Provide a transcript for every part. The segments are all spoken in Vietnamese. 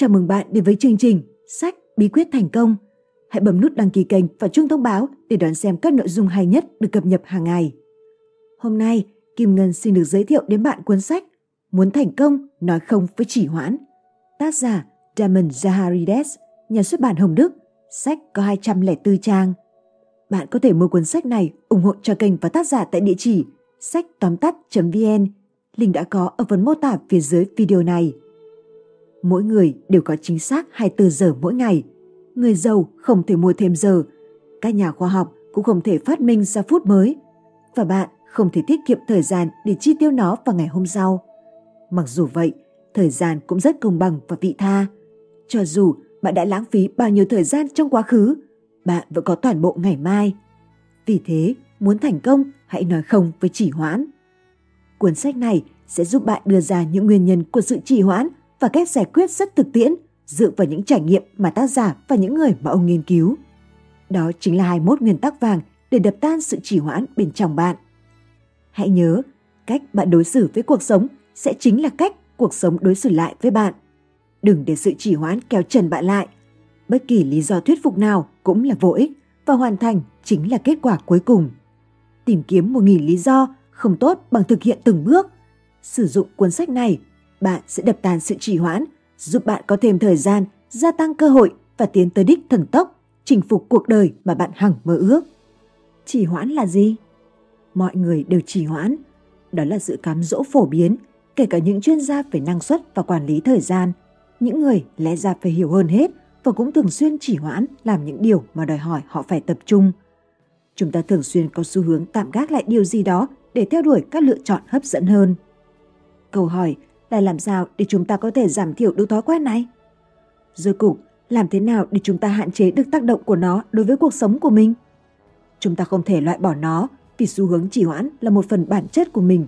Chào mừng bạn đến với chương trình Sách Bí quyết thành công. Hãy bấm nút đăng ký kênh và chuông thông báo để đón xem các nội dung hay nhất được cập nhật hàng ngày. Hôm nay, Kim Ngân xin được giới thiệu đến bạn cuốn sách Muốn thành công, nói không với chỉ hoãn. Tác giả Damon Zaharides, nhà xuất bản Hồng Đức. Sách có 204 trang. Bạn có thể mua cuốn sách này ủng hộ cho kênh và tác giả tại địa chỉ sách tóm tắt.vn. Link đã có ở phần mô tả phía dưới video này. Mỗi người đều có chính xác 24 giờ mỗi ngày. Người giàu không thể mua thêm giờ. Các nhà khoa học cũng không thể phát minh ra phút mới. Và bạn không thể tiết kiệm thời gian để chi tiêu nó vào ngày hôm sau. Mặc dù vậy, thời gian cũng rất công bằng và vị tha. Cho dù bạn đã lãng phí bao nhiêu thời gian trong quá khứ, bạn vẫn có toàn bộ ngày mai. Vì thế, muốn thành công, hãy nói không với trì hoãn. Cuốn sách này sẽ giúp bạn đưa ra những nguyên nhân của sự trì hoãn và cách giải quyết rất thực tiễn dựa vào những trải nghiệm mà tác giả và những người mà ông nghiên cứu. Đó chính là 21 nguyên tắc vàng để đập tan sự trì hoãn bên trong bạn. Hãy nhớ, cách bạn đối xử với cuộc sống sẽ chính là cách cuộc sống đối xử lại với bạn. Đừng để sự trì hoãn kéo trần bạn lại. Bất kỳ lý do thuyết phục nào cũng là vô ích và hoàn thành chính là kết quả cuối cùng. Tìm kiếm một nghìn lý do không tốt bằng thực hiện từng bước. Sử dụng cuốn sách này, bạn sẽ đập tan sự trì hoãn, giúp bạn có thêm thời gian, gia tăng cơ hội và tiến tới đích thần tốc, chinh phục cuộc đời mà bạn hằng mơ ước. Trì hoãn là gì? Mọi người đều trì hoãn. Đó là sự cám dỗ phổ biến, kể cả những chuyên gia về năng suất và quản lý thời gian. Những người lẽ ra phải hiểu hơn hết và cũng thường xuyên trì hoãn làm những điều mà đòi hỏi họ phải tập trung. Chúng ta thường xuyên có xu hướng tạm gác lại điều gì đó để theo đuổi các lựa chọn hấp dẫn hơn. Câu hỏi là làm sao để chúng ta có thể giảm thiểu được thói quen này? Rốt cục, làm thế nào để chúng ta hạn chế được tác động của nó đối với cuộc sống của mình? Chúng ta không thể loại bỏ nó vì xu hướng trì hoãn là một phần bản chất của mình.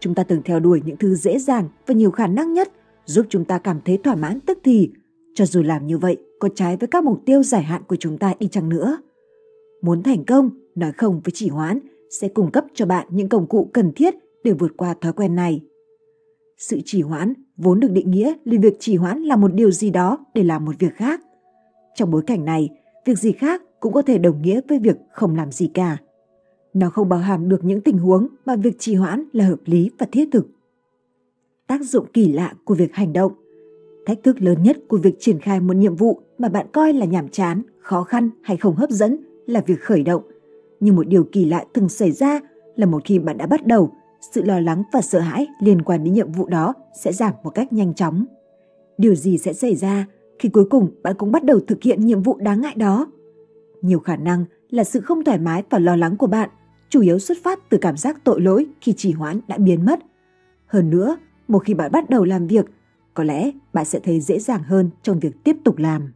Chúng ta từng theo đuổi những thứ dễ dàng và nhiều khả năng nhất giúp chúng ta cảm thấy thỏa mãn tức thì, cho dù làm như vậy có trái với các mục tiêu dài hạn của chúng ta đi chăng nữa. Muốn thành công, nói không với chỉ hoãn sẽ cung cấp cho bạn những công cụ cần thiết để vượt qua thói quen này. Sự trì hoãn vốn được định nghĩa là việc trì hoãn là một điều gì đó để làm một việc khác. Trong bối cảnh này, việc gì khác cũng có thể đồng nghĩa với việc không làm gì cả. Nó không bao hàm được những tình huống mà việc trì hoãn là hợp lý và thiết thực. Tác dụng kỳ lạ của việc hành động Thách thức lớn nhất của việc triển khai một nhiệm vụ mà bạn coi là nhàm chán, khó khăn hay không hấp dẫn là việc khởi động. Nhưng một điều kỳ lạ thường xảy ra là một khi bạn đã bắt đầu, sự lo lắng và sợ hãi liên quan đến nhiệm vụ đó sẽ giảm một cách nhanh chóng. Điều gì sẽ xảy ra khi cuối cùng bạn cũng bắt đầu thực hiện nhiệm vụ đáng ngại đó? Nhiều khả năng là sự không thoải mái và lo lắng của bạn chủ yếu xuất phát từ cảm giác tội lỗi khi trì hoãn đã biến mất. Hơn nữa, một khi bạn bắt đầu làm việc, có lẽ bạn sẽ thấy dễ dàng hơn trong việc tiếp tục làm.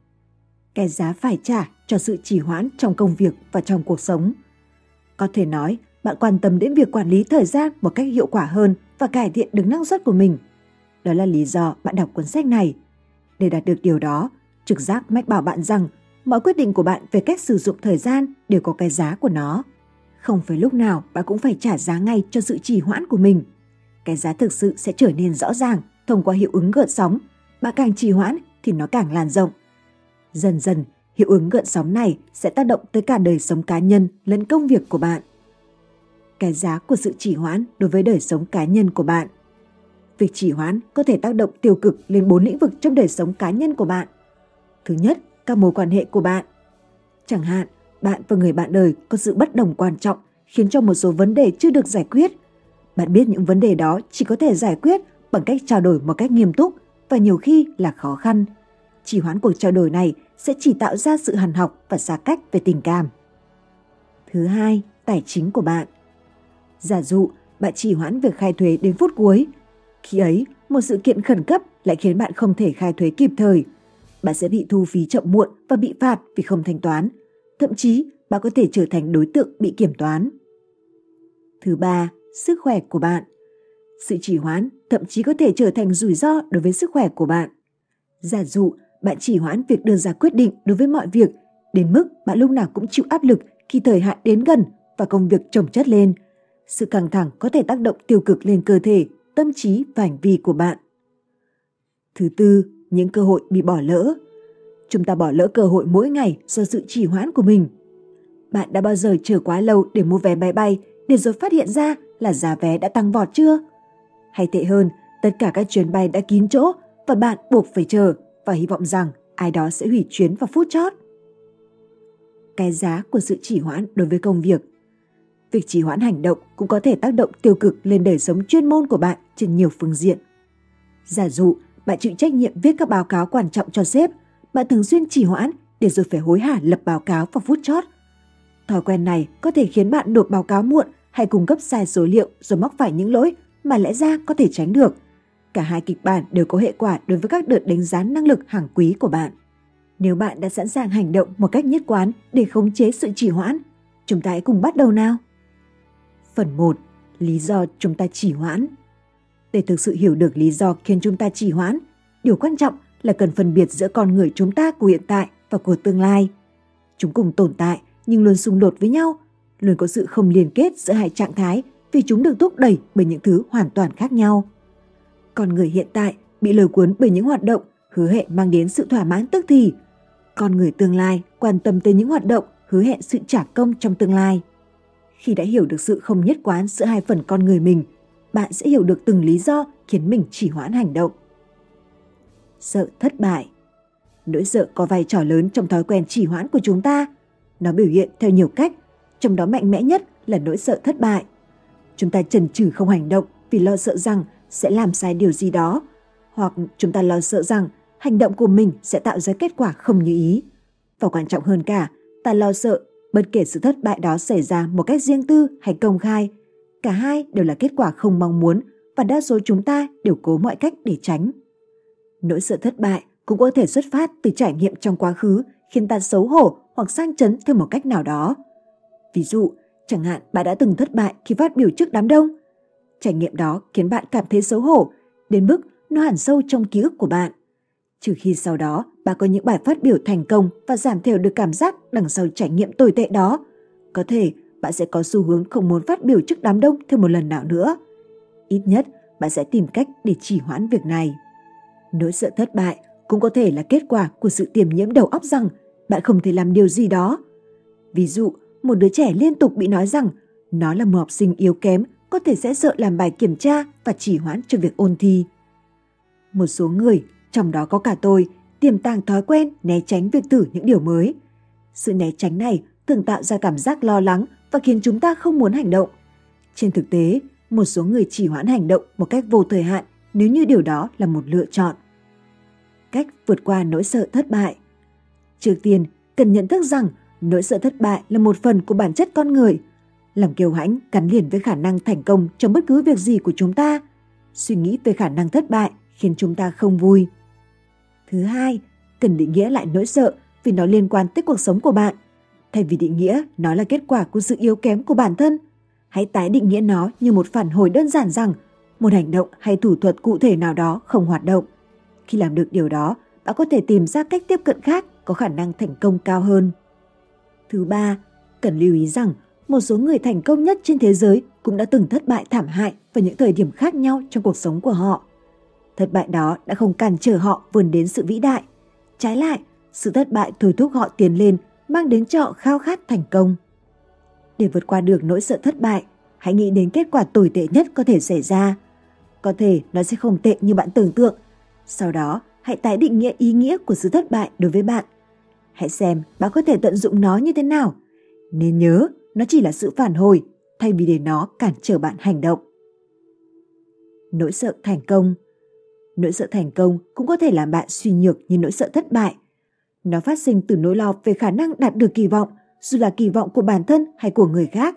Cái giá phải trả cho sự trì hoãn trong công việc và trong cuộc sống. Có thể nói, bạn quan tâm đến việc quản lý thời gian một cách hiệu quả hơn và cải thiện được năng suất của mình. Đó là lý do bạn đọc cuốn sách này. Để đạt được điều đó, trực giác mách bảo bạn rằng mọi quyết định của bạn về cách sử dụng thời gian đều có cái giá của nó. Không phải lúc nào bạn cũng phải trả giá ngay cho sự trì hoãn của mình. Cái giá thực sự sẽ trở nên rõ ràng thông qua hiệu ứng gợn sóng. Bạn càng trì hoãn thì nó càng lan rộng. Dần dần, hiệu ứng gợn sóng này sẽ tác động tới cả đời sống cá nhân lẫn công việc của bạn cái giá của sự trì hoãn đối với đời sống cá nhân của bạn. Việc trì hoãn có thể tác động tiêu cực lên bốn lĩnh vực trong đời sống cá nhân của bạn. Thứ nhất, các mối quan hệ của bạn. Chẳng hạn, bạn và người bạn đời có sự bất đồng quan trọng khiến cho một số vấn đề chưa được giải quyết. Bạn biết những vấn đề đó chỉ có thể giải quyết bằng cách trao đổi một cách nghiêm túc và nhiều khi là khó khăn. Trì hoãn cuộc trao đổi này sẽ chỉ tạo ra sự hằn học và xa cách về tình cảm. Thứ hai, tài chính của bạn. Giả dụ, bạn trì hoãn việc khai thuế đến phút cuối. Khi ấy, một sự kiện khẩn cấp lại khiến bạn không thể khai thuế kịp thời. Bạn sẽ bị thu phí chậm muộn và bị phạt vì không thanh toán. Thậm chí, bạn có thể trở thành đối tượng bị kiểm toán. Thứ ba, sức khỏe của bạn. Sự trì hoãn thậm chí có thể trở thành rủi ro đối với sức khỏe của bạn. Giả dụ, bạn trì hoãn việc đưa ra quyết định đối với mọi việc, đến mức bạn lúc nào cũng chịu áp lực khi thời hạn đến gần và công việc chồng chất lên – sự căng thẳng có thể tác động tiêu cực lên cơ thể, tâm trí và hành vi của bạn. Thứ tư, những cơ hội bị bỏ lỡ. Chúng ta bỏ lỡ cơ hội mỗi ngày do sự trì hoãn của mình. Bạn đã bao giờ chờ quá lâu để mua vé máy bay để rồi phát hiện ra là giá vé đã tăng vọt chưa? Hay tệ hơn, tất cả các chuyến bay đã kín chỗ và bạn buộc phải chờ và hy vọng rằng ai đó sẽ hủy chuyến vào phút chót. Cái giá của sự trì hoãn đối với công việc Việc trì hoãn hành động cũng có thể tác động tiêu cực lên đời sống chuyên môn của bạn trên nhiều phương diện. Giả dụ, bạn chịu trách nhiệm viết các báo cáo quan trọng cho sếp, bạn thường xuyên trì hoãn để rồi phải hối hả lập báo cáo vào phút chót. Thói quen này có thể khiến bạn nộp báo cáo muộn hay cung cấp sai số liệu rồi mắc phải những lỗi mà lẽ ra có thể tránh được. Cả hai kịch bản đều có hệ quả đối với các đợt đánh giá năng lực hàng quý của bạn. Nếu bạn đã sẵn sàng hành động một cách nhất quán để khống chế sự trì hoãn, chúng ta hãy cùng bắt đầu nào. Phần 1. Lý do chúng ta trì hoãn Để thực sự hiểu được lý do khiến chúng ta trì hoãn, điều quan trọng là cần phân biệt giữa con người chúng ta của hiện tại và của tương lai. Chúng cùng tồn tại nhưng luôn xung đột với nhau, luôn có sự không liên kết giữa hai trạng thái vì chúng được thúc đẩy bởi những thứ hoàn toàn khác nhau. Con người hiện tại bị lôi cuốn bởi những hoạt động hứa hẹn mang đến sự thỏa mãn tức thì. Con người tương lai quan tâm tới những hoạt động hứa hẹn sự trả công trong tương lai. Khi đã hiểu được sự không nhất quán giữa hai phần con người mình, bạn sẽ hiểu được từng lý do khiến mình chỉ hoãn hành động. Sợ thất bại Nỗi sợ có vai trò lớn trong thói quen chỉ hoãn của chúng ta. Nó biểu hiện theo nhiều cách, trong đó mạnh mẽ nhất là nỗi sợ thất bại. Chúng ta chần chừ không hành động vì lo sợ rằng sẽ làm sai điều gì đó, hoặc chúng ta lo sợ rằng hành động của mình sẽ tạo ra kết quả không như ý. Và quan trọng hơn cả, ta lo sợ Bất kể sự thất bại đó xảy ra một cách riêng tư hay công khai, cả hai đều là kết quả không mong muốn và đa số chúng ta đều cố mọi cách để tránh. Nỗi sợ thất bại cũng có thể xuất phát từ trải nghiệm trong quá khứ khiến ta xấu hổ hoặc sang chấn theo một cách nào đó. Ví dụ, chẳng hạn bạn đã từng thất bại khi phát biểu trước đám đông. Trải nghiệm đó khiến bạn cảm thấy xấu hổ, đến mức nó hẳn sâu trong ký ức của bạn trừ khi sau đó bạn có những bài phát biểu thành công và giảm thiểu được cảm giác đằng sau trải nghiệm tồi tệ đó. Có thể bạn sẽ có xu hướng không muốn phát biểu trước đám đông thêm một lần nào nữa. Ít nhất, bạn sẽ tìm cách để trì hoãn việc này. Nỗi sợ thất bại cũng có thể là kết quả của sự tiềm nhiễm đầu óc rằng bạn không thể làm điều gì đó. Ví dụ, một đứa trẻ liên tục bị nói rằng nó là một học sinh yếu kém có thể sẽ sợ làm bài kiểm tra và trì hoãn cho việc ôn thi. Một số người trong đó có cả tôi, tiềm tàng thói quen né tránh việc thử những điều mới. Sự né tránh này thường tạo ra cảm giác lo lắng và khiến chúng ta không muốn hành động. Trên thực tế, một số người chỉ hoãn hành động một cách vô thời hạn nếu như điều đó là một lựa chọn. Cách vượt qua nỗi sợ thất bại Trước tiên, cần nhận thức rằng nỗi sợ thất bại là một phần của bản chất con người. Lòng kiêu hãnh gắn liền với khả năng thành công trong bất cứ việc gì của chúng ta. Suy nghĩ về khả năng thất bại khiến chúng ta không vui. Thứ hai, cần định nghĩa lại nỗi sợ vì nó liên quan tới cuộc sống của bạn. Thay vì định nghĩa nó là kết quả của sự yếu kém của bản thân, hãy tái định nghĩa nó như một phản hồi đơn giản rằng một hành động hay thủ thuật cụ thể nào đó không hoạt động. Khi làm được điều đó, bạn có thể tìm ra cách tiếp cận khác có khả năng thành công cao hơn. Thứ ba, cần lưu ý rằng một số người thành công nhất trên thế giới cũng đã từng thất bại thảm hại vào những thời điểm khác nhau trong cuộc sống của họ. Thất bại đó đã không cản trở họ vươn đến sự vĩ đại. Trái lại, sự thất bại thôi thúc họ tiến lên, mang đến cho họ khao khát thành công. Để vượt qua được nỗi sợ thất bại, hãy nghĩ đến kết quả tồi tệ nhất có thể xảy ra. Có thể nó sẽ không tệ như bạn tưởng tượng. Sau đó, hãy tái định nghĩa ý nghĩa của sự thất bại đối với bạn. Hãy xem bạn có thể tận dụng nó như thế nào. Nên nhớ, nó chỉ là sự phản hồi, thay vì để nó cản trở bạn hành động. Nỗi sợ thành công Nỗi sợ thành công cũng có thể làm bạn suy nhược như nỗi sợ thất bại. Nó phát sinh từ nỗi lo về khả năng đạt được kỳ vọng, dù là kỳ vọng của bản thân hay của người khác.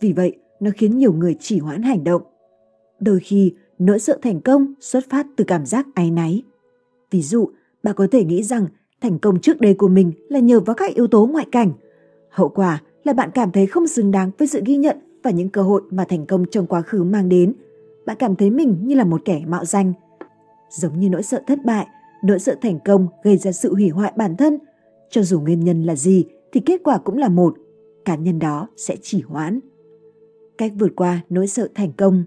Vì vậy, nó khiến nhiều người chỉ hoãn hành động. Đôi khi, nỗi sợ thành công xuất phát từ cảm giác áy náy. Ví dụ, bạn có thể nghĩ rằng thành công trước đây của mình là nhờ vào các yếu tố ngoại cảnh. Hậu quả là bạn cảm thấy không xứng đáng với sự ghi nhận và những cơ hội mà thành công trong quá khứ mang đến. Bạn cảm thấy mình như là một kẻ mạo danh – Giống như nỗi sợ thất bại, nỗi sợ thành công gây ra sự hủy hoại bản thân. Cho dù nguyên nhân là gì thì kết quả cũng là một, cá nhân đó sẽ chỉ hoãn. Cách vượt qua nỗi sợ thành công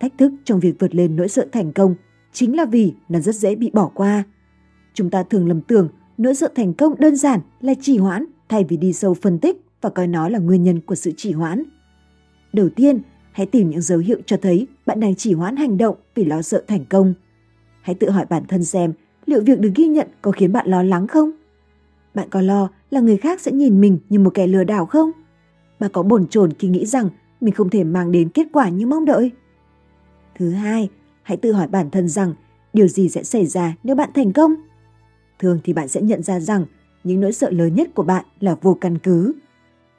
Thách thức trong việc vượt lên nỗi sợ thành công chính là vì nó rất dễ bị bỏ qua. chúng ta thường lầm tưởng nỗi sợ thành công đơn giản là trì hoãn thay vì đi sâu phân tích và coi nó là nguyên nhân của sự trì hoãn. Đầu tiên, hãy tìm những dấu hiệu cho thấy bạn đang trì hoãn hành động vì lo sợ thành công. Hãy tự hỏi bản thân xem liệu việc được ghi nhận có khiến bạn lo lắng không? Bạn có lo là người khác sẽ nhìn mình như một kẻ lừa đảo không? Bạn có bồn chồn khi nghĩ rằng mình không thể mang đến kết quả như mong đợi? Thứ hai, hãy tự hỏi bản thân rằng điều gì sẽ xảy ra nếu bạn thành công? Thường thì bạn sẽ nhận ra rằng những nỗi sợ lớn nhất của bạn là vô căn cứ.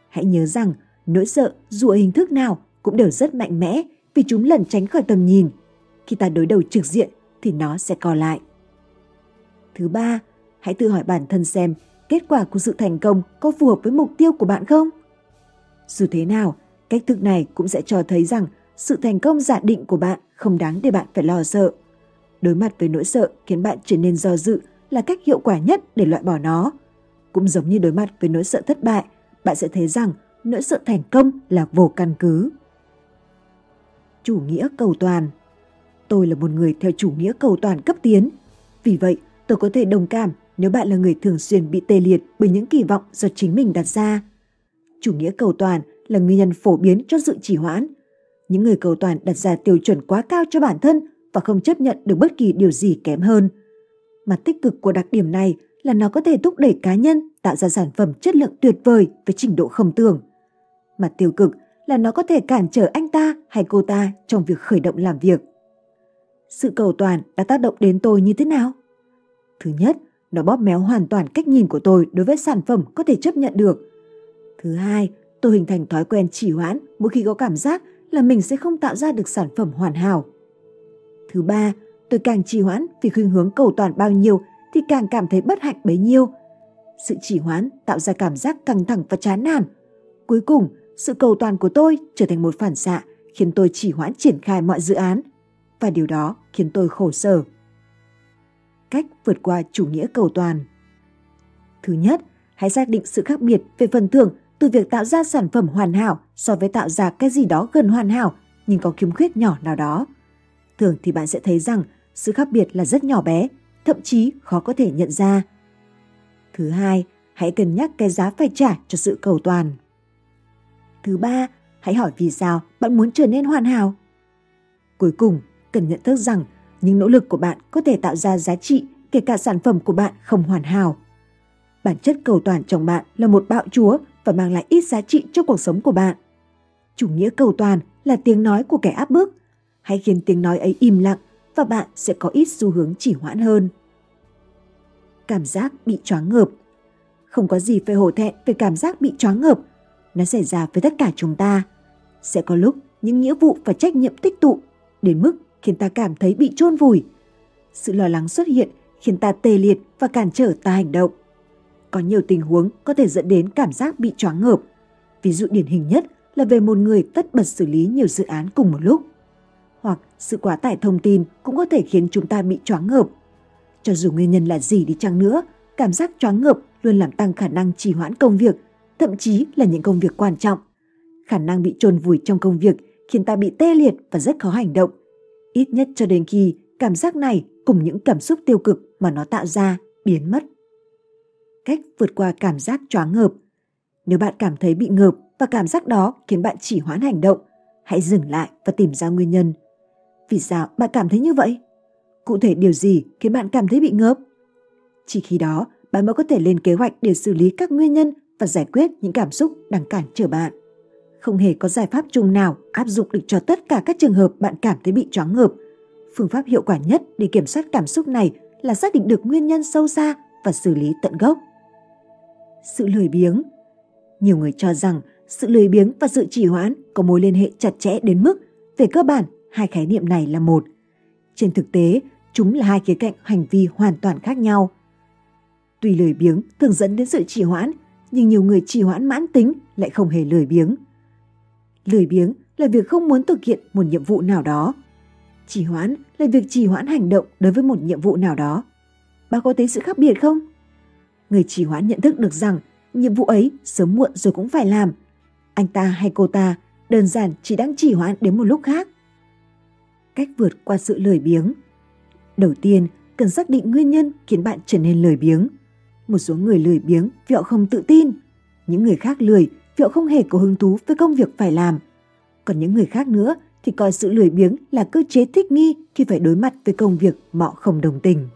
Hãy nhớ rằng nỗi sợ dù ở hình thức nào cũng đều rất mạnh mẽ vì chúng lẩn tránh khỏi tầm nhìn. Khi ta đối đầu trực diện thì nó sẽ co lại. Thứ ba, hãy tự hỏi bản thân xem kết quả của sự thành công có phù hợp với mục tiêu của bạn không? Dù thế nào, cách thức này cũng sẽ cho thấy rằng sự thành công giả định của bạn không đáng để bạn phải lo sợ. Đối mặt với nỗi sợ khiến bạn trở nên do dự là cách hiệu quả nhất để loại bỏ nó. Cũng giống như đối mặt với nỗi sợ thất bại, bạn sẽ thấy rằng nỗi sợ thành công là vô căn cứ. Chủ nghĩa cầu toàn Tôi là một người theo chủ nghĩa cầu toàn cấp tiến. Vì vậy, tôi có thể đồng cảm nếu bạn là người thường xuyên bị tê liệt bởi những kỳ vọng do chính mình đặt ra. Chủ nghĩa cầu toàn là nguyên nhân phổ biến cho sự trì hoãn. Những người cầu toàn đặt ra tiêu chuẩn quá cao cho bản thân và không chấp nhận được bất kỳ điều gì kém hơn. Mặt tích cực của đặc điểm này là nó có thể thúc đẩy cá nhân tạo ra sản phẩm chất lượng tuyệt vời với trình độ không tưởng. Mặt tiêu cực là nó có thể cản trở anh ta hay cô ta trong việc khởi động làm việc. Sự cầu toàn đã tác động đến tôi như thế nào? Thứ nhất, nó bóp méo hoàn toàn cách nhìn của tôi đối với sản phẩm có thể chấp nhận được. Thứ hai, tôi hình thành thói quen chỉ hoãn mỗi khi có cảm giác là mình sẽ không tạo ra được sản phẩm hoàn hảo. Thứ ba, tôi càng trì hoãn vì khuynh hướng cầu toàn bao nhiêu thì càng cảm thấy bất hạnh bấy nhiêu. Sự trì hoãn tạo ra cảm giác căng thẳng và chán nản. Cuối cùng, sự cầu toàn của tôi trở thành một phản xạ khiến tôi trì hoãn triển khai mọi dự án. Và điều đó khiến tôi khổ sở. Cách vượt qua chủ nghĩa cầu toàn Thứ nhất, hãy xác định sự khác biệt về phần thưởng từ việc tạo ra sản phẩm hoàn hảo so với tạo ra cái gì đó gần hoàn hảo nhưng có khiếm khuyết nhỏ nào đó. Thường thì bạn sẽ thấy rằng sự khác biệt là rất nhỏ bé, thậm chí khó có thể nhận ra. Thứ hai, hãy cân nhắc cái giá phải trả cho sự cầu toàn. Thứ ba, hãy hỏi vì sao bạn muốn trở nên hoàn hảo. Cuối cùng, cần nhận thức rằng những nỗ lực của bạn có thể tạo ra giá trị, kể cả sản phẩm của bạn không hoàn hảo. Bản chất cầu toàn trong bạn là một bạo chúa và mang lại ít giá trị cho cuộc sống của bạn. Chủ nghĩa cầu toàn là tiếng nói của kẻ áp bức. Hãy khiến tiếng nói ấy im lặng và bạn sẽ có ít xu hướng chỉ hoãn hơn. Cảm giác bị choáng ngợp Không có gì phải hổ thẹn về cảm giác bị choáng ngợp. Nó xảy ra với tất cả chúng ta. Sẽ có lúc những nghĩa vụ và trách nhiệm tích tụ đến mức khiến ta cảm thấy bị chôn vùi. Sự lo lắng xuất hiện khiến ta tê liệt và cản trở ta hành động. Có nhiều tình huống có thể dẫn đến cảm giác bị choáng ngợp. Ví dụ điển hình nhất là về một người tất bật xử lý nhiều dự án cùng một lúc. Hoặc sự quá tải thông tin cũng có thể khiến chúng ta bị choáng ngợp. Cho dù nguyên nhân là gì đi chăng nữa, cảm giác choáng ngợp luôn làm tăng khả năng trì hoãn công việc, thậm chí là những công việc quan trọng. Khả năng bị chôn vùi trong công việc khiến ta bị tê liệt và rất khó hành động, ít nhất cho đến khi cảm giác này cùng những cảm xúc tiêu cực mà nó tạo ra biến mất. Cách vượt qua cảm giác choáng ngợp. Nếu bạn cảm thấy bị ngợp và cảm giác đó khiến bạn chỉ hoãn hành động, hãy dừng lại và tìm ra nguyên nhân. Vì sao bạn cảm thấy như vậy? Cụ thể điều gì khiến bạn cảm thấy bị ngợp? Chỉ khi đó, bạn mới có thể lên kế hoạch để xử lý các nguyên nhân và giải quyết những cảm xúc đang cản trở bạn không hề có giải pháp chung nào áp dụng được cho tất cả các trường hợp bạn cảm thấy bị choáng ngợp. Phương pháp hiệu quả nhất để kiểm soát cảm xúc này là xác định được nguyên nhân sâu xa và xử lý tận gốc. Sự lười biếng Nhiều người cho rằng sự lười biếng và sự trì hoãn có mối liên hệ chặt chẽ đến mức về cơ bản hai khái niệm này là một. Trên thực tế, chúng là hai khía cạnh hành vi hoàn toàn khác nhau. Tuy lười biếng thường dẫn đến sự trì hoãn, nhưng nhiều người trì hoãn mãn tính lại không hề lười biếng. Lười biếng là việc không muốn thực hiện một nhiệm vụ nào đó. Trì hoãn là việc trì hoãn hành động đối với một nhiệm vụ nào đó. Bà có thấy sự khác biệt không? Người trì hoãn nhận thức được rằng nhiệm vụ ấy sớm muộn rồi cũng phải làm. Anh ta hay cô ta đơn giản chỉ đang trì hoãn đến một lúc khác. Cách vượt qua sự lười biếng Đầu tiên, cần xác định nguyên nhân khiến bạn trở nên lười biếng. Một số người lười biếng vì họ không tự tin. Những người khác lười vì không hề có hứng thú với công việc phải làm. Còn những người khác nữa thì coi sự lười biếng là cơ chế thích nghi khi phải đối mặt với công việc mà họ không đồng tình.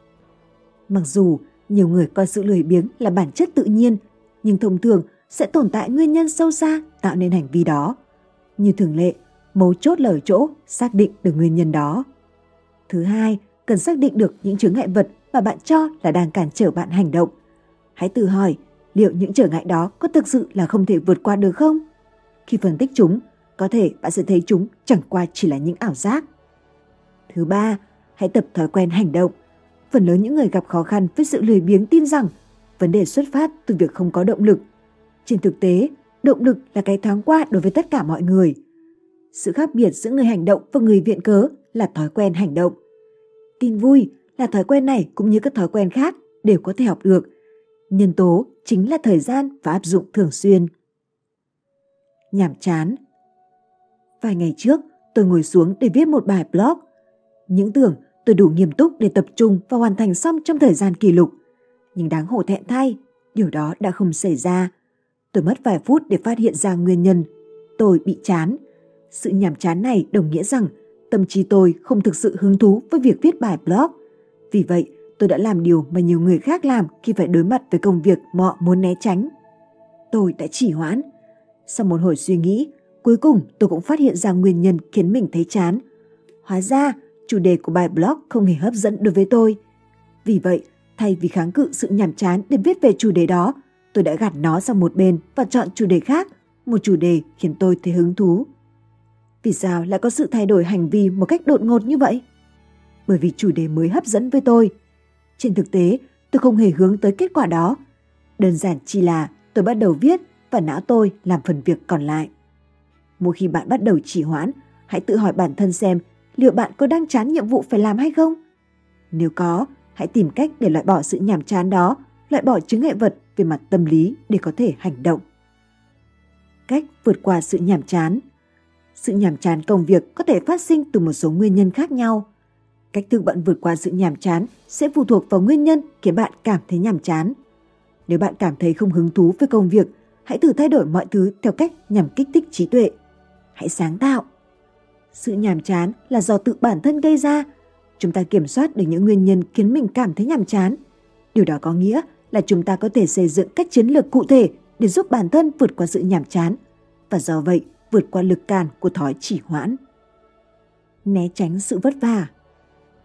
Mặc dù nhiều người coi sự lười biếng là bản chất tự nhiên, nhưng thông thường sẽ tồn tại nguyên nhân sâu xa tạo nên hành vi đó. Như thường lệ, mấu chốt là ở chỗ xác định được nguyên nhân đó. Thứ hai, cần xác định được những chướng ngại vật mà bạn cho là đang cản trở bạn hành động. Hãy tự hỏi liệu những trở ngại đó có thực sự là không thể vượt qua được không? Khi phân tích chúng, có thể bạn sẽ thấy chúng chẳng qua chỉ là những ảo giác. Thứ ba, hãy tập thói quen hành động. Phần lớn những người gặp khó khăn với sự lười biếng tin rằng vấn đề xuất phát từ việc không có động lực. Trên thực tế, động lực là cái thoáng qua đối với tất cả mọi người. Sự khác biệt giữa người hành động và người viện cớ là thói quen hành động. Tin vui là thói quen này cũng như các thói quen khác đều có thể học được. Nhân tố chính là thời gian và áp dụng thường xuyên. Nhảm chán Vài ngày trước, tôi ngồi xuống để viết một bài blog. Những tưởng tôi đủ nghiêm túc để tập trung và hoàn thành xong trong thời gian kỷ lục. Nhưng đáng hổ thẹn thay, điều đó đã không xảy ra. Tôi mất vài phút để phát hiện ra nguyên nhân. Tôi bị chán. Sự nhàm chán này đồng nghĩa rằng tâm trí tôi không thực sự hứng thú với việc viết bài blog. Vì vậy, tôi đã làm điều mà nhiều người khác làm khi phải đối mặt với công việc mà họ muốn né tránh. Tôi đã chỉ hoãn. Sau một hồi suy nghĩ, cuối cùng tôi cũng phát hiện ra nguyên nhân khiến mình thấy chán. Hóa ra, chủ đề của bài blog không hề hấp dẫn đối với tôi. Vì vậy, thay vì kháng cự sự nhàm chán để viết về chủ đề đó, tôi đã gạt nó sang một bên và chọn chủ đề khác, một chủ đề khiến tôi thấy hứng thú. Vì sao lại có sự thay đổi hành vi một cách đột ngột như vậy? Bởi vì chủ đề mới hấp dẫn với tôi. Trên thực tế, tôi không hề hướng tới kết quả đó. Đơn giản chỉ là tôi bắt đầu viết và não tôi làm phần việc còn lại. Mỗi khi bạn bắt đầu trì hoãn, hãy tự hỏi bản thân xem liệu bạn có đang chán nhiệm vụ phải làm hay không? Nếu có, hãy tìm cách để loại bỏ sự nhàm chán đó, loại bỏ chứng ngại vật về mặt tâm lý để có thể hành động. Cách vượt qua sự nhàm chán Sự nhàm chán công việc có thể phát sinh từ một số nguyên nhân khác nhau. Cách thức bạn vượt qua sự nhàm chán sẽ phụ thuộc vào nguyên nhân khiến bạn cảm thấy nhàm chán. Nếu bạn cảm thấy không hứng thú với công việc, hãy thử thay đổi mọi thứ theo cách nhằm kích thích trí tuệ. Hãy sáng tạo. Sự nhàm chán là do tự bản thân gây ra. Chúng ta kiểm soát được những nguyên nhân khiến mình cảm thấy nhàm chán. Điều đó có nghĩa là chúng ta có thể xây dựng các chiến lược cụ thể để giúp bản thân vượt qua sự nhàm chán và do vậy vượt qua lực cản của thói chỉ hoãn. Né tránh sự vất vả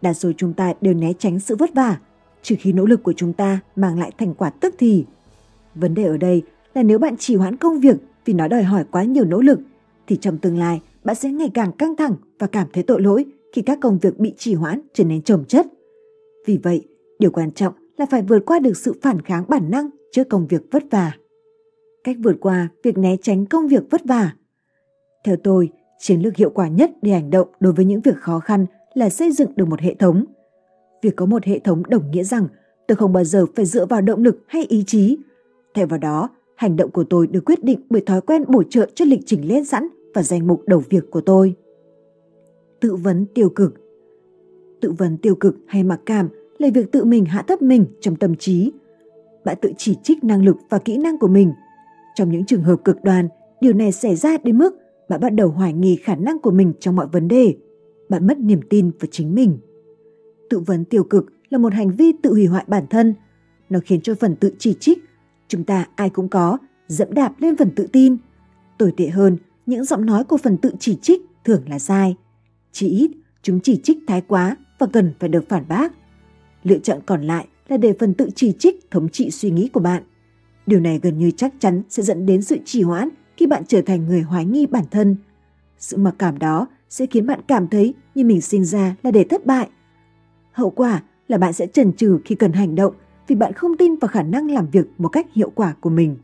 Đa số chúng ta đều né tránh sự vất vả, trừ khi nỗ lực của chúng ta mang lại thành quả tức thì. Vấn đề ở đây là nếu bạn trì hoãn công việc vì nó đòi hỏi quá nhiều nỗ lực, thì trong tương lai bạn sẽ ngày càng căng thẳng và cảm thấy tội lỗi khi các công việc bị trì hoãn trở nên trồng chất. Vì vậy, điều quan trọng là phải vượt qua được sự phản kháng bản năng trước công việc vất vả. Cách vượt qua việc né tránh công việc vất vả. Theo tôi, chiến lược hiệu quả nhất để hành động đối với những việc khó khăn là xây dựng được một hệ thống. Việc có một hệ thống đồng nghĩa rằng tôi không bao giờ phải dựa vào động lực hay ý chí. Thay vào đó, hành động của tôi được quyết định bởi thói quen bổ trợ cho lịch trình lên sẵn và danh mục đầu việc của tôi. Tự vấn tiêu cực Tự vấn tiêu cực hay mặc cảm là việc tự mình hạ thấp mình trong tâm trí. Bạn tự chỉ trích năng lực và kỹ năng của mình. Trong những trường hợp cực đoan, điều này xảy ra đến mức bạn bắt đầu hoài nghi khả năng của mình trong mọi vấn đề. Bạn mất niềm tin vào chính mình. Tự vấn tiêu cực là một hành vi tự hủy hoại bản thân. Nó khiến cho phần tự chỉ trích, chúng ta ai cũng có, dẫm đạp lên phần tự tin. Tồi tệ hơn, những giọng nói của phần tự chỉ trích thường là sai. Chỉ ít, chúng chỉ trích thái quá và cần phải được phản bác. Lựa chọn còn lại là để phần tự chỉ trích thống trị suy nghĩ của bạn. Điều này gần như chắc chắn sẽ dẫn đến sự trì hoãn khi bạn trở thành người hoài nghi bản thân. Sự mặc cảm đó sẽ khiến bạn cảm thấy như mình sinh ra là để thất bại. Hậu quả là bạn sẽ chần chừ khi cần hành động vì bạn không tin vào khả năng làm việc một cách hiệu quả của mình.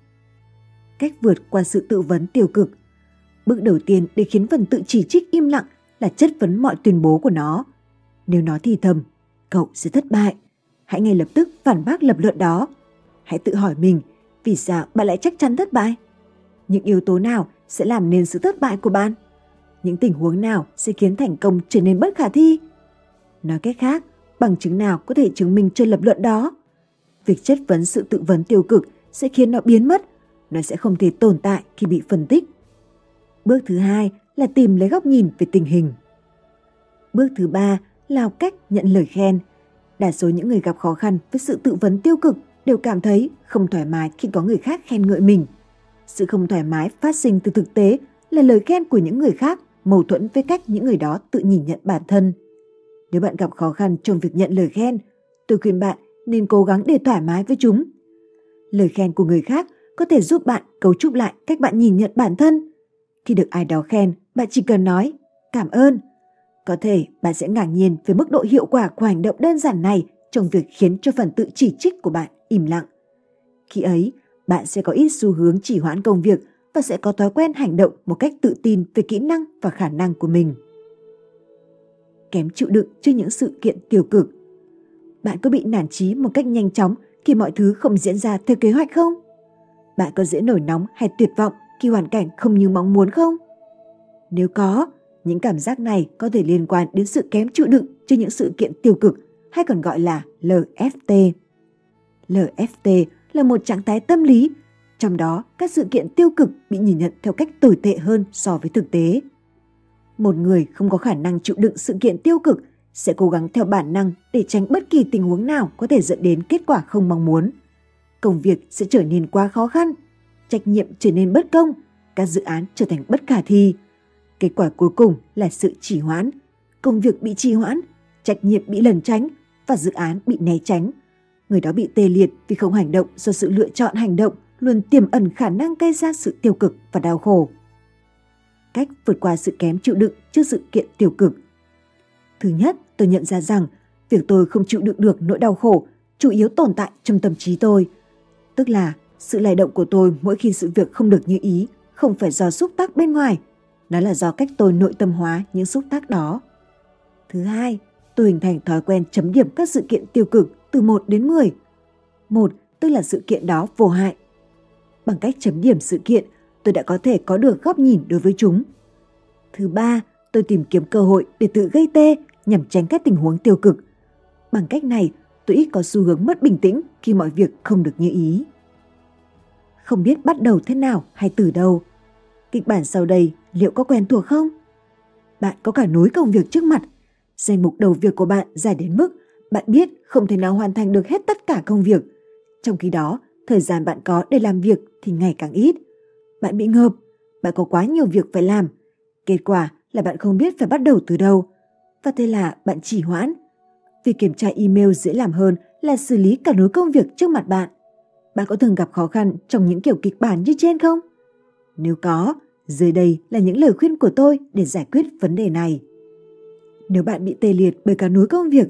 Cách vượt qua sự tự vấn tiêu cực Bước đầu tiên để khiến phần tự chỉ trích im lặng là chất vấn mọi tuyên bố của nó. Nếu nó thì thầm, cậu sẽ thất bại. Hãy ngay lập tức phản bác lập luận đó. Hãy tự hỏi mình, vì sao bạn lại chắc chắn thất bại? Những yếu tố nào sẽ làm nên sự thất bại của bạn? Những tình huống nào sẽ khiến thành công trở nên bất khả thi? Nói cách khác, bằng chứng nào có thể chứng minh cho lập luận đó. Việc chất vấn sự tự vấn tiêu cực sẽ khiến nó biến mất, nó sẽ không thể tồn tại khi bị phân tích. Bước thứ hai là tìm lấy góc nhìn về tình hình. Bước thứ ba là học cách nhận lời khen. Đa số những người gặp khó khăn với sự tự vấn tiêu cực đều cảm thấy không thoải mái khi có người khác khen ngợi mình. Sự không thoải mái phát sinh từ thực tế là lời khen của những người khác mâu thuẫn với cách những người đó tự nhìn nhận bản thân. Nếu bạn gặp khó khăn trong việc nhận lời khen, tôi khuyên bạn nên cố gắng để thoải mái với chúng. Lời khen của người khác có thể giúp bạn cấu trúc lại cách bạn nhìn nhận bản thân. Khi được ai đó khen, bạn chỉ cần nói cảm ơn. Có thể bạn sẽ ngạc nhiên về mức độ hiệu quả của hành động đơn giản này trong việc khiến cho phần tự chỉ trích của bạn im lặng. Khi ấy, bạn sẽ có ít xu hướng chỉ hoãn công việc và sẽ có thói quen hành động một cách tự tin về kỹ năng và khả năng của mình. Kém chịu đựng trước những sự kiện tiêu cực. Bạn có bị nản chí một cách nhanh chóng khi mọi thứ không diễn ra theo kế hoạch không? Bạn có dễ nổi nóng hay tuyệt vọng khi hoàn cảnh không như mong muốn không? Nếu có, những cảm giác này có thể liên quan đến sự kém chịu đựng trước những sự kiện tiêu cực hay còn gọi là LFT. LFT là một trạng thái tâm lý, trong đó các sự kiện tiêu cực bị nhìn nhận theo cách tồi tệ hơn so với thực tế. Một người không có khả năng chịu đựng sự kiện tiêu cực sẽ cố gắng theo bản năng để tránh bất kỳ tình huống nào có thể dẫn đến kết quả không mong muốn. Công việc sẽ trở nên quá khó khăn, trách nhiệm trở nên bất công, các dự án trở thành bất khả thi. Kết quả cuối cùng là sự trì hoãn, công việc bị trì hoãn, trách nhiệm bị lẩn tránh và dự án bị né tránh người đó bị tê liệt vì không hành động do sự lựa chọn hành động luôn tiềm ẩn khả năng gây ra sự tiêu cực và đau khổ. Cách vượt qua sự kém chịu đựng trước sự kiện tiêu cực. Thứ nhất, tôi nhận ra rằng việc tôi không chịu đựng được nỗi đau khổ chủ yếu tồn tại trong tâm trí tôi. Tức là sự lay động của tôi mỗi khi sự việc không được như ý không phải do xúc tác bên ngoài, nó là do cách tôi nội tâm hóa những xúc tác đó. Thứ hai, tôi hình thành thói quen chấm điểm các sự kiện tiêu cực từ 1 đến 10. 1 tức là sự kiện đó vô hại. Bằng cách chấm điểm sự kiện, tôi đã có thể có được góc nhìn đối với chúng. Thứ ba, tôi tìm kiếm cơ hội để tự gây tê nhằm tránh các tình huống tiêu cực. Bằng cách này, tôi ít có xu hướng mất bình tĩnh khi mọi việc không được như ý. Không biết bắt đầu thế nào hay từ đâu. Kịch bản sau đây liệu có quen thuộc không? Bạn có cả núi công việc trước mặt. Danh mục đầu việc của bạn dài đến mức bạn biết không thể nào hoàn thành được hết tất cả công việc. Trong khi đó, thời gian bạn có để làm việc thì ngày càng ít. Bạn bị ngợp, bạn có quá nhiều việc phải làm. Kết quả là bạn không biết phải bắt đầu từ đâu. Và thế là bạn chỉ hoãn. Việc kiểm tra email dễ làm hơn là xử lý cả núi công việc trước mặt bạn. Bạn có thường gặp khó khăn trong những kiểu kịch bản như trên không? Nếu có, dưới đây là những lời khuyên của tôi để giải quyết vấn đề này. Nếu bạn bị tê liệt bởi cả núi công việc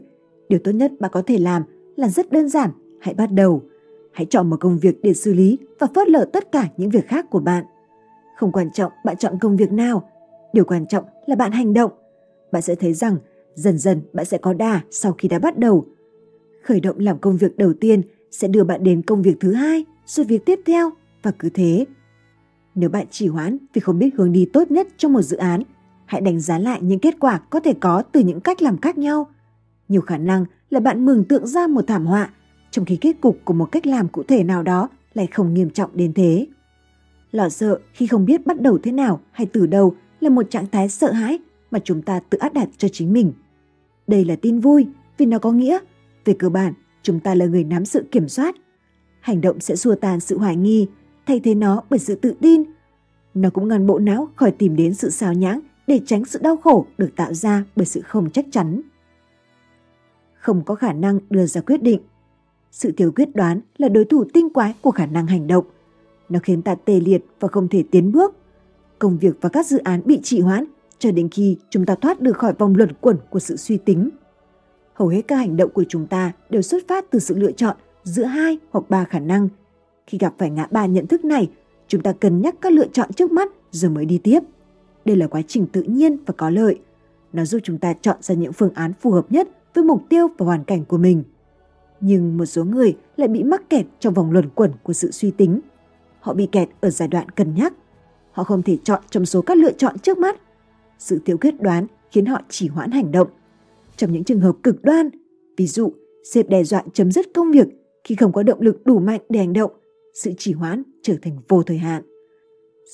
Điều tốt nhất bạn có thể làm là rất đơn giản, hãy bắt đầu. Hãy chọn một công việc để xử lý và phớt lờ tất cả những việc khác của bạn. Không quan trọng bạn chọn công việc nào, điều quan trọng là bạn hành động. Bạn sẽ thấy rằng dần dần bạn sẽ có đà sau khi đã bắt đầu. Khởi động làm công việc đầu tiên sẽ đưa bạn đến công việc thứ hai, rồi việc tiếp theo và cứ thế. Nếu bạn chỉ hoãn vì không biết hướng đi tốt nhất trong một dự án, hãy đánh giá lại những kết quả có thể có từ những cách làm khác nhau – nhiều khả năng là bạn mường tượng ra một thảm họa, trong khi kết cục của một cách làm cụ thể nào đó lại không nghiêm trọng đến thế. Lo sợ khi không biết bắt đầu thế nào hay từ đâu là một trạng thái sợ hãi mà chúng ta tự áp đặt cho chính mình. Đây là tin vui vì nó có nghĩa, về cơ bản, chúng ta là người nắm sự kiểm soát. Hành động sẽ xua tan sự hoài nghi, thay thế nó bởi sự tự tin. Nó cũng ngăn bộ não khỏi tìm đến sự xào nhãng để tránh sự đau khổ được tạo ra bởi sự không chắc chắn không có khả năng đưa ra quyết định. Sự thiếu quyết đoán là đối thủ tinh quái của khả năng hành động. Nó khiến ta tê liệt và không thể tiến bước. Công việc và các dự án bị trì hoãn cho đến khi chúng ta thoát được khỏi vòng luẩn quẩn của sự suy tính. Hầu hết các hành động của chúng ta đều xuất phát từ sự lựa chọn giữa hai hoặc ba khả năng. Khi gặp phải ngã ba nhận thức này, chúng ta cân nhắc các lựa chọn trước mắt rồi mới đi tiếp. Đây là quá trình tự nhiên và có lợi. Nó giúp chúng ta chọn ra những phương án phù hợp nhất với mục tiêu và hoàn cảnh của mình. Nhưng một số người lại bị mắc kẹt trong vòng luẩn quẩn của sự suy tính. Họ bị kẹt ở giai đoạn cân nhắc. Họ không thể chọn trong số các lựa chọn trước mắt. Sự thiếu quyết đoán khiến họ chỉ hoãn hành động. Trong những trường hợp cực đoan, Ví dụ, sếp đe dọa chấm dứt công việc khi không có động lực đủ mạnh để hành động, sự trì hoãn trở thành vô thời hạn.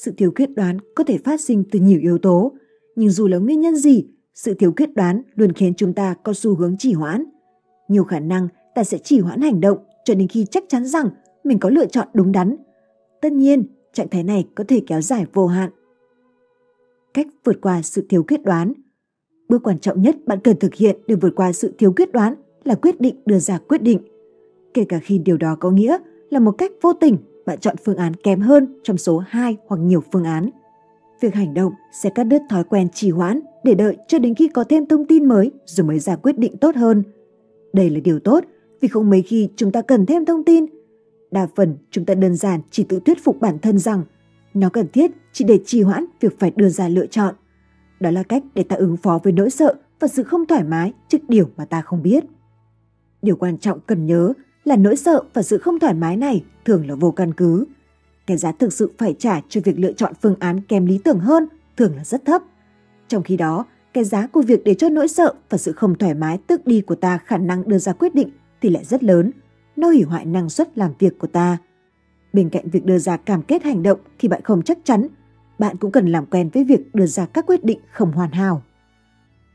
Sự thiếu quyết đoán có thể phát sinh từ nhiều yếu tố, nhưng dù là nguyên nhân gì, sự thiếu quyết đoán luôn khiến chúng ta có xu hướng trì hoãn. Nhiều khả năng ta sẽ trì hoãn hành động cho đến khi chắc chắn rằng mình có lựa chọn đúng đắn. Tất nhiên, trạng thái này có thể kéo dài vô hạn. Cách vượt qua sự thiếu quyết đoán Bước quan trọng nhất bạn cần thực hiện để vượt qua sự thiếu quyết đoán là quyết định đưa ra quyết định. Kể cả khi điều đó có nghĩa là một cách vô tình bạn chọn phương án kém hơn trong số 2 hoặc nhiều phương án. Việc hành động sẽ cắt đứt thói quen trì hoãn để đợi cho đến khi có thêm thông tin mới rồi mới ra quyết định tốt hơn. Đây là điều tốt vì không mấy khi chúng ta cần thêm thông tin. Đa phần chúng ta đơn giản chỉ tự thuyết phục bản thân rằng nó cần thiết chỉ để trì hoãn việc phải đưa ra lựa chọn. Đó là cách để ta ứng phó với nỗi sợ và sự không thoải mái trước điều mà ta không biết. Điều quan trọng cần nhớ là nỗi sợ và sự không thoải mái này thường là vô căn cứ. Cái giá thực sự phải trả cho việc lựa chọn phương án kém lý tưởng hơn thường là rất thấp. Trong khi đó, cái giá của việc để cho nỗi sợ và sự không thoải mái tước đi của ta khả năng đưa ra quyết định thì lại rất lớn, nó hủy hoại năng suất làm việc của ta. Bên cạnh việc đưa ra cam kết hành động khi bạn không chắc chắn, bạn cũng cần làm quen với việc đưa ra các quyết định không hoàn hảo.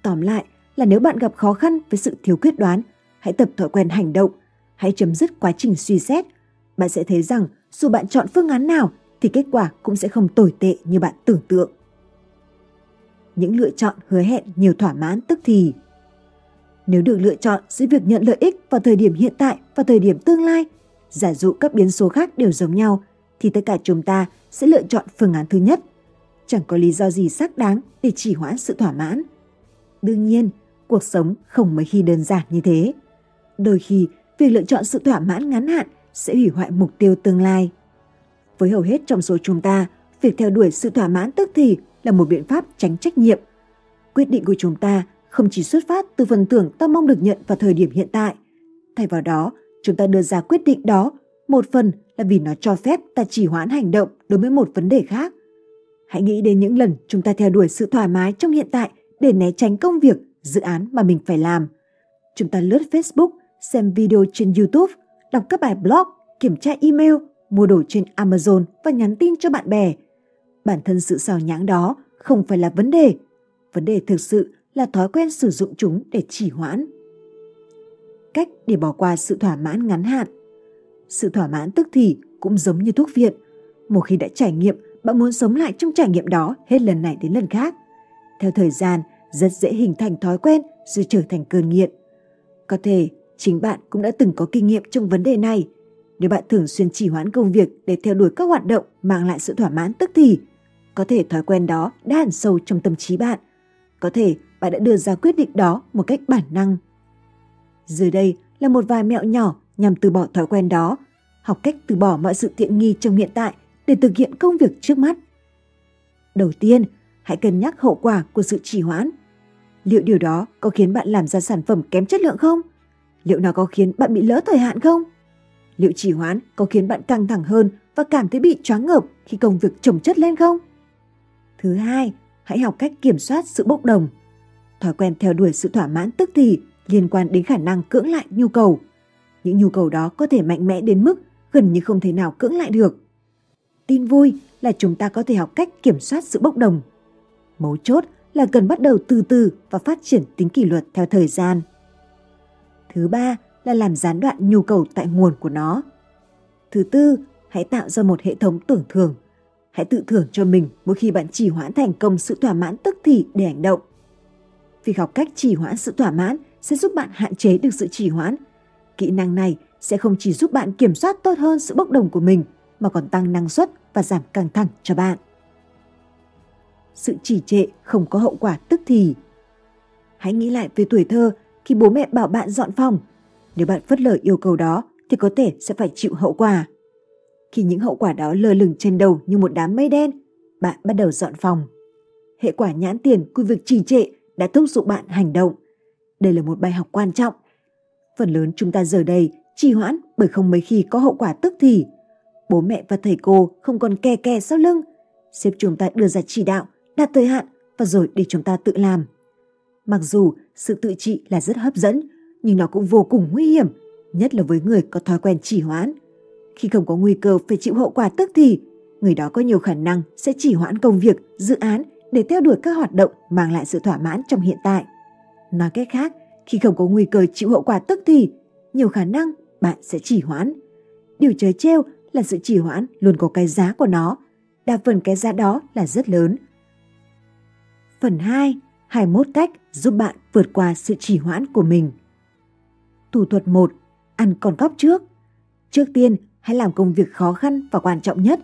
Tóm lại là nếu bạn gặp khó khăn với sự thiếu quyết đoán, hãy tập thói quen hành động, hãy chấm dứt quá trình suy xét. Bạn sẽ thấy rằng dù bạn chọn phương án nào thì kết quả cũng sẽ không tồi tệ như bạn tưởng tượng. Những lựa chọn hứa hẹn nhiều thỏa mãn tức thì. Nếu được lựa chọn giữa việc nhận lợi ích vào thời điểm hiện tại và thời điểm tương lai, giả dụ các biến số khác đều giống nhau, thì tất cả chúng ta sẽ lựa chọn phương án thứ nhất. Chẳng có lý do gì xác đáng để chỉ hoãn sự thỏa mãn. Đương nhiên, cuộc sống không mấy khi đơn giản như thế. Đôi khi, việc lựa chọn sự thỏa mãn ngắn hạn sẽ hủy hoại mục tiêu tương lai. Với hầu hết trong số chúng ta, việc theo đuổi sự thỏa mãn tức thì là một biện pháp tránh trách nhiệm. Quyết định của chúng ta không chỉ xuất phát từ phần tưởng ta mong được nhận vào thời điểm hiện tại. Thay vào đó, chúng ta đưa ra quyết định đó một phần là vì nó cho phép ta chỉ hoãn hành động đối với một vấn đề khác. Hãy nghĩ đến những lần chúng ta theo đuổi sự thoải mái trong hiện tại để né tránh công việc, dự án mà mình phải làm. Chúng ta lướt Facebook, xem video trên YouTube, đọc các bài blog, kiểm tra email, mua đồ trên Amazon và nhắn tin cho bạn bè. Bản thân sự sao nhãng đó không phải là vấn đề. Vấn đề thực sự là thói quen sử dụng chúng để chỉ hoãn. Cách để bỏ qua sự thỏa mãn ngắn hạn Sự thỏa mãn tức thì cũng giống như thuốc viện. Một khi đã trải nghiệm, bạn muốn sống lại trong trải nghiệm đó hết lần này đến lần khác. Theo thời gian, rất dễ hình thành thói quen rồi trở thành cơn nghiện. Có thể chính bạn cũng đã từng có kinh nghiệm trong vấn đề này. Nếu bạn thường xuyên chỉ hoãn công việc để theo đuổi các hoạt động mang lại sự thỏa mãn tức thì, có thể thói quen đó đã hẳn sâu trong tâm trí bạn. Có thể bạn đã đưa ra quyết định đó một cách bản năng. Dưới đây là một vài mẹo nhỏ nhằm từ bỏ thói quen đó, học cách từ bỏ mọi sự tiện nghi trong hiện tại để thực hiện công việc trước mắt. Đầu tiên, hãy cân nhắc hậu quả của sự trì hoãn. Liệu điều đó có khiến bạn làm ra sản phẩm kém chất lượng không? Liệu nó có khiến bạn bị lỡ thời hạn không? Liệu trì hoãn có khiến bạn căng thẳng hơn và cảm thấy bị choáng ngợp khi công việc chồng chất lên không? Thứ hai, hãy học cách kiểm soát sự bốc đồng. Thói quen theo đuổi sự thỏa mãn tức thì liên quan đến khả năng cưỡng lại nhu cầu. Những nhu cầu đó có thể mạnh mẽ đến mức gần như không thể nào cưỡng lại được. Tin vui là chúng ta có thể học cách kiểm soát sự bốc đồng. Mấu chốt là cần bắt đầu từ từ và phát triển tính kỷ luật theo thời gian. Thứ ba là làm gián đoạn nhu cầu tại nguồn của nó. Thứ tư, hãy tạo ra một hệ thống tưởng thưởng. Hãy tự thưởng cho mình mỗi khi bạn chỉ hoãn thành công sự thỏa mãn tức thì để hành động. Việc học cách trì hoãn sự thỏa mãn sẽ giúp bạn hạn chế được sự trì hoãn. Kỹ năng này sẽ không chỉ giúp bạn kiểm soát tốt hơn sự bốc đồng của mình mà còn tăng năng suất và giảm căng thẳng cho bạn. Sự trì trệ không có hậu quả tức thì. Hãy nghĩ lại về tuổi thơ khi bố mẹ bảo bạn dọn phòng. Nếu bạn phớt lờ yêu cầu đó thì có thể sẽ phải chịu hậu quả. Khi những hậu quả đó lơ lửng trên đầu như một đám mây đen, bạn bắt đầu dọn phòng. Hệ quả nhãn tiền của việc trì trệ đã thúc giục bạn hành động. Đây là một bài học quan trọng. Phần lớn chúng ta giờ đây trì hoãn bởi không mấy khi có hậu quả tức thì. Bố mẹ và thầy cô không còn kè kè sau lưng. xếp chúng ta đưa ra chỉ đạo, đạt thời hạn và rồi để chúng ta tự làm. Mặc dù sự tự trị là rất hấp dẫn, nhưng nó cũng vô cùng nguy hiểm, nhất là với người có thói quen trì hoãn. Khi không có nguy cơ phải chịu hậu quả tức thì, người đó có nhiều khả năng sẽ chỉ hoãn công việc, dự án để theo đuổi các hoạt động mang lại sự thỏa mãn trong hiện tại. Nói cách khác, khi không có nguy cơ chịu hậu quả tức thì, nhiều khả năng bạn sẽ chỉ hoãn. Điều trời trêu là sự trì hoãn luôn có cái giá của nó. Đa phần cái giá đó là rất lớn. Phần 2. 21 cách giúp bạn vượt qua sự trì hoãn của mình. Thủ thuật 1. Ăn con góc trước. Trước tiên, hãy làm công việc khó khăn và quan trọng nhất.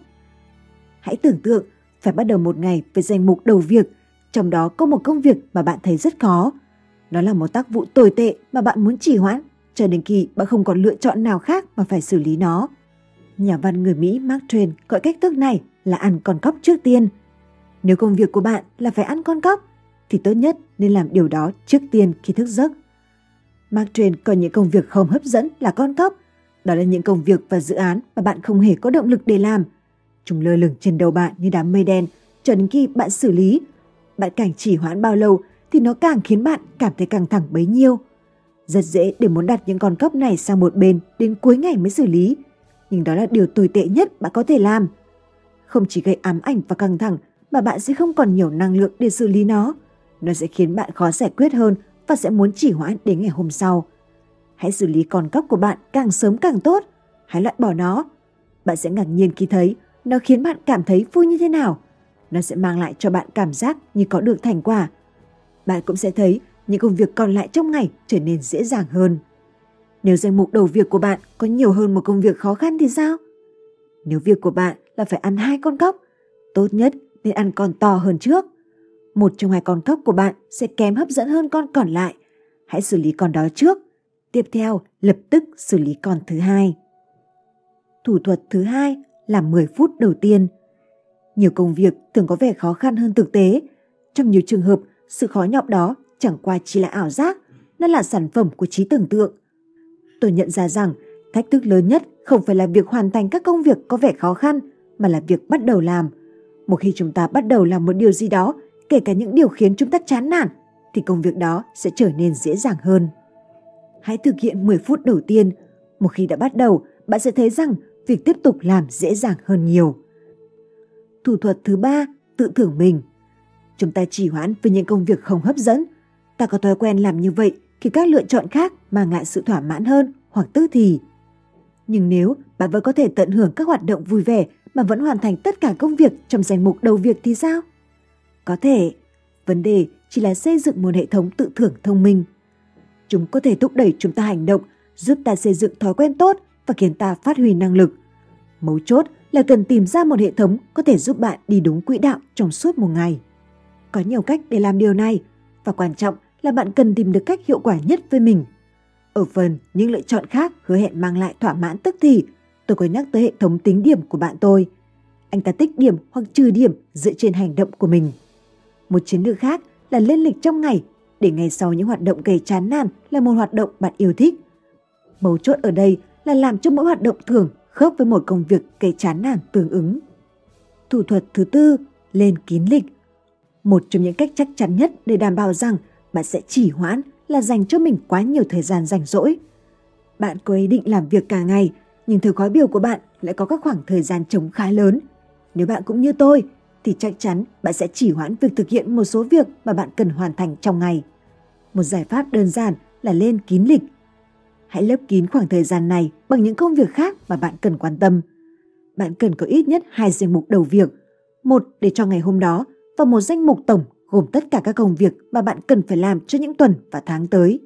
Hãy tưởng tượng phải bắt đầu một ngày với danh mục đầu việc, trong đó có một công việc mà bạn thấy rất khó. Đó là một tác vụ tồi tệ mà bạn muốn trì hoãn cho đến khi bạn không còn lựa chọn nào khác mà phải xử lý nó. Nhà văn người Mỹ Mark Twain gọi cách thức này là ăn con cóc trước tiên. Nếu công việc của bạn là phải ăn con cóc, thì tốt nhất nên làm điều đó trước tiên khi thức giấc. Mark Twain coi những công việc không hấp dẫn là con cóc. Đó là những công việc và dự án mà bạn không hề có động lực để làm. Chúng lơ lửng trên đầu bạn như đám mây đen, cho đến khi bạn xử lý. Bạn càng chỉ hoãn bao lâu thì nó càng khiến bạn cảm thấy căng thẳng bấy nhiêu. Rất dễ để muốn đặt những con cóc này sang một bên đến cuối ngày mới xử lý. Nhưng đó là điều tồi tệ nhất bạn có thể làm. Không chỉ gây ám ảnh và căng thẳng, mà bạn sẽ không còn nhiều năng lượng để xử lý nó. Nó sẽ khiến bạn khó giải quyết hơn và sẽ muốn chỉ hoãn đến ngày hôm sau. Hãy xử lý con cóc của bạn càng sớm càng tốt. Hãy loại bỏ nó. Bạn sẽ ngạc nhiên khi thấy nó khiến bạn cảm thấy vui như thế nào. Nó sẽ mang lại cho bạn cảm giác như có được thành quả. Bạn cũng sẽ thấy những công việc còn lại trong ngày trở nên dễ dàng hơn. Nếu danh mục đầu việc của bạn có nhiều hơn một công việc khó khăn thì sao? Nếu việc của bạn là phải ăn hai con cóc, tốt nhất nên ăn con to hơn trước. Một trong hai con cóc của bạn sẽ kém hấp dẫn hơn con còn lại. Hãy xử lý con đó trước. Tiếp theo, lập tức xử lý con thứ hai. Thủ thuật thứ hai làm 10 phút đầu tiên. Nhiều công việc thường có vẻ khó khăn hơn thực tế. Trong nhiều trường hợp, sự khó nhọc đó chẳng qua chỉ là ảo giác, nó là sản phẩm của trí tưởng tượng. Tôi nhận ra rằng thách thức lớn nhất không phải là việc hoàn thành các công việc có vẻ khó khăn, mà là việc bắt đầu làm. Một khi chúng ta bắt đầu làm một điều gì đó, kể cả những điều khiến chúng ta chán nản, thì công việc đó sẽ trở nên dễ dàng hơn. Hãy thực hiện 10 phút đầu tiên. Một khi đã bắt đầu, bạn sẽ thấy rằng việc tiếp tục làm dễ dàng hơn nhiều. Thủ thuật thứ ba, tự thưởng mình. Chúng ta chỉ hoãn với những công việc không hấp dẫn. Ta có thói quen làm như vậy khi các lựa chọn khác mang lại sự thỏa mãn hơn hoặc tư thì. Nhưng nếu bạn vẫn có thể tận hưởng các hoạt động vui vẻ mà vẫn hoàn thành tất cả công việc trong danh mục đầu việc thì sao? Có thể, vấn đề chỉ là xây dựng một hệ thống tự thưởng thông minh. Chúng có thể thúc đẩy chúng ta hành động, giúp ta xây dựng thói quen tốt và khiến ta phát huy năng lực. Mấu chốt là cần tìm ra một hệ thống có thể giúp bạn đi đúng quỹ đạo trong suốt một ngày. Có nhiều cách để làm điều này và quan trọng là bạn cần tìm được cách hiệu quả nhất với mình. Ở phần những lựa chọn khác hứa hẹn mang lại thỏa mãn tức thì, tôi có nhắc tới hệ thống tính điểm của bạn tôi. Anh ta tích điểm hoặc trừ điểm dựa trên hành động của mình. Một chiến lược khác là lên lịch trong ngày để ngày sau những hoạt động gây chán nản là một hoạt động bạn yêu thích. Mấu chốt ở đây là làm cho mỗi hoạt động thường khớp với một công việc gây chán nản tương ứng. Thủ thuật thứ tư, lên kín lịch. Một trong những cách chắc chắn nhất để đảm bảo rằng bạn sẽ chỉ hoãn là dành cho mình quá nhiều thời gian rảnh rỗi. Bạn có ý định làm việc cả ngày, nhưng thời khóa biểu của bạn lại có các khoảng thời gian trống khá lớn. Nếu bạn cũng như tôi, thì chắc chắn bạn sẽ chỉ hoãn việc thực hiện một số việc mà bạn cần hoàn thành trong ngày. Một giải pháp đơn giản là lên kín lịch. Hãy lấp kín khoảng thời gian này bằng những công việc khác mà bạn cần quan tâm. Bạn cần có ít nhất hai danh mục đầu việc, một để cho ngày hôm đó và một danh mục tổng gồm tất cả các công việc mà bạn cần phải làm cho những tuần và tháng tới.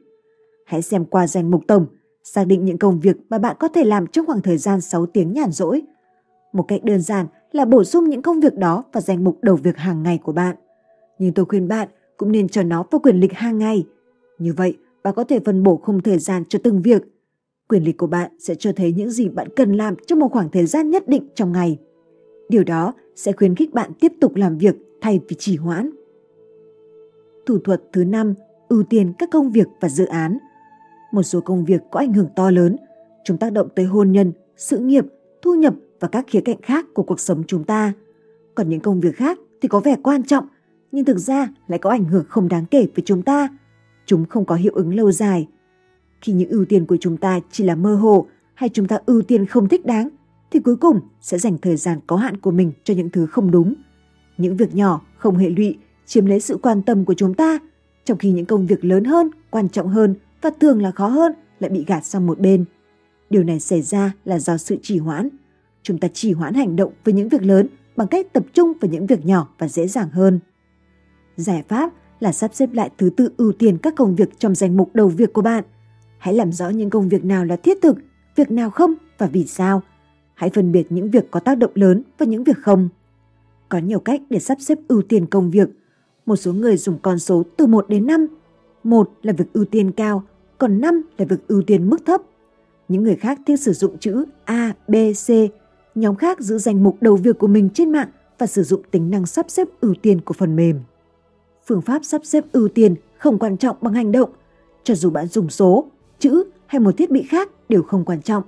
Hãy xem qua danh mục tổng, xác định những công việc mà bạn có thể làm trong khoảng thời gian 6 tiếng nhàn rỗi. Một cách đơn giản là bổ sung những công việc đó vào danh mục đầu việc hàng ngày của bạn. Nhưng tôi khuyên bạn cũng nên cho nó vào quyền lịch hàng ngày. Như vậy, bạn có thể phân bổ không thời gian cho từng việc. Quyền lực của bạn sẽ cho thấy những gì bạn cần làm trong một khoảng thời gian nhất định trong ngày. Điều đó sẽ khuyến khích bạn tiếp tục làm việc thay vì trì hoãn. Thủ thuật thứ năm, ưu tiên các công việc và dự án. Một số công việc có ảnh hưởng to lớn, chúng tác động tới hôn nhân, sự nghiệp, thu nhập và các khía cạnh khác của cuộc sống chúng ta. Còn những công việc khác thì có vẻ quan trọng, nhưng thực ra lại có ảnh hưởng không đáng kể với chúng ta. Chúng không có hiệu ứng lâu dài. Khi những ưu tiên của chúng ta chỉ là mơ hồ hay chúng ta ưu tiên không thích đáng, thì cuối cùng sẽ dành thời gian có hạn của mình cho những thứ không đúng. Những việc nhỏ không hệ lụy chiếm lấy sự quan tâm của chúng ta, trong khi những công việc lớn hơn, quan trọng hơn và thường là khó hơn lại bị gạt sang một bên. Điều này xảy ra là do sự trì hoãn. Chúng ta trì hoãn hành động với những việc lớn bằng cách tập trung vào những việc nhỏ và dễ dàng hơn. Giải pháp là sắp xếp lại thứ tự ưu tiên các công việc trong danh mục đầu việc của bạn. Hãy làm rõ những công việc nào là thiết thực, việc nào không và vì sao. Hãy phân biệt những việc có tác động lớn và những việc không. Có nhiều cách để sắp xếp ưu tiên công việc. Một số người dùng con số từ 1 đến 5. 1 là việc ưu tiên cao, còn 5 là việc ưu tiên mức thấp. Những người khác thích sử dụng chữ A, B, C. Nhóm khác giữ danh mục đầu việc của mình trên mạng và sử dụng tính năng sắp xếp ưu tiên của phần mềm. Phương pháp sắp xếp ưu tiên không quan trọng bằng hành động. Cho dù bạn dùng số, chữ hay một thiết bị khác đều không quan trọng.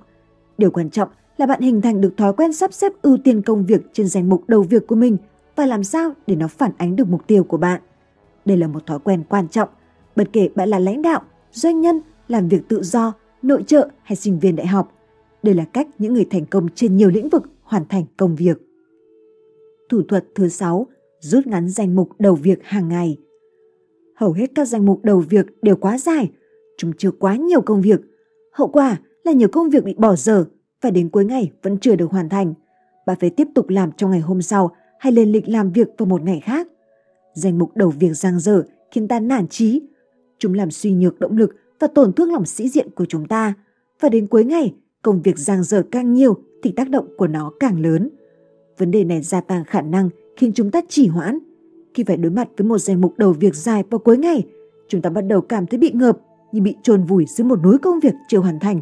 Điều quan trọng là bạn hình thành được thói quen sắp xếp ưu tiên công việc trên danh mục đầu việc của mình và làm sao để nó phản ánh được mục tiêu của bạn. Đây là một thói quen quan trọng, bất kể bạn là lãnh đạo, doanh nhân, làm việc tự do, nội trợ hay sinh viên đại học. Đây là cách những người thành công trên nhiều lĩnh vực hoàn thành công việc. Thủ thuật thứ 6, rút ngắn danh mục đầu việc hàng ngày. Hầu hết các danh mục đầu việc đều quá dài, chúng chứa quá nhiều công việc. Hậu quả là nhiều công việc bị bỏ dở và đến cuối ngày vẫn chưa được hoàn thành. Bạn phải tiếp tục làm trong ngày hôm sau hay lên lịch làm việc vào một ngày khác. Danh mục đầu việc giang dở khiến ta nản chí. Chúng làm suy nhược động lực và tổn thương lòng sĩ diện của chúng ta. Và đến cuối ngày, công việc giang dở càng nhiều thì tác động của nó càng lớn. Vấn đề này gia tăng khả năng khiến chúng ta chỉ hoãn. Khi phải đối mặt với một danh mục đầu việc dài vào cuối ngày, chúng ta bắt đầu cảm thấy bị ngợp như bị trồn vùi dưới một núi công việc chưa hoàn thành.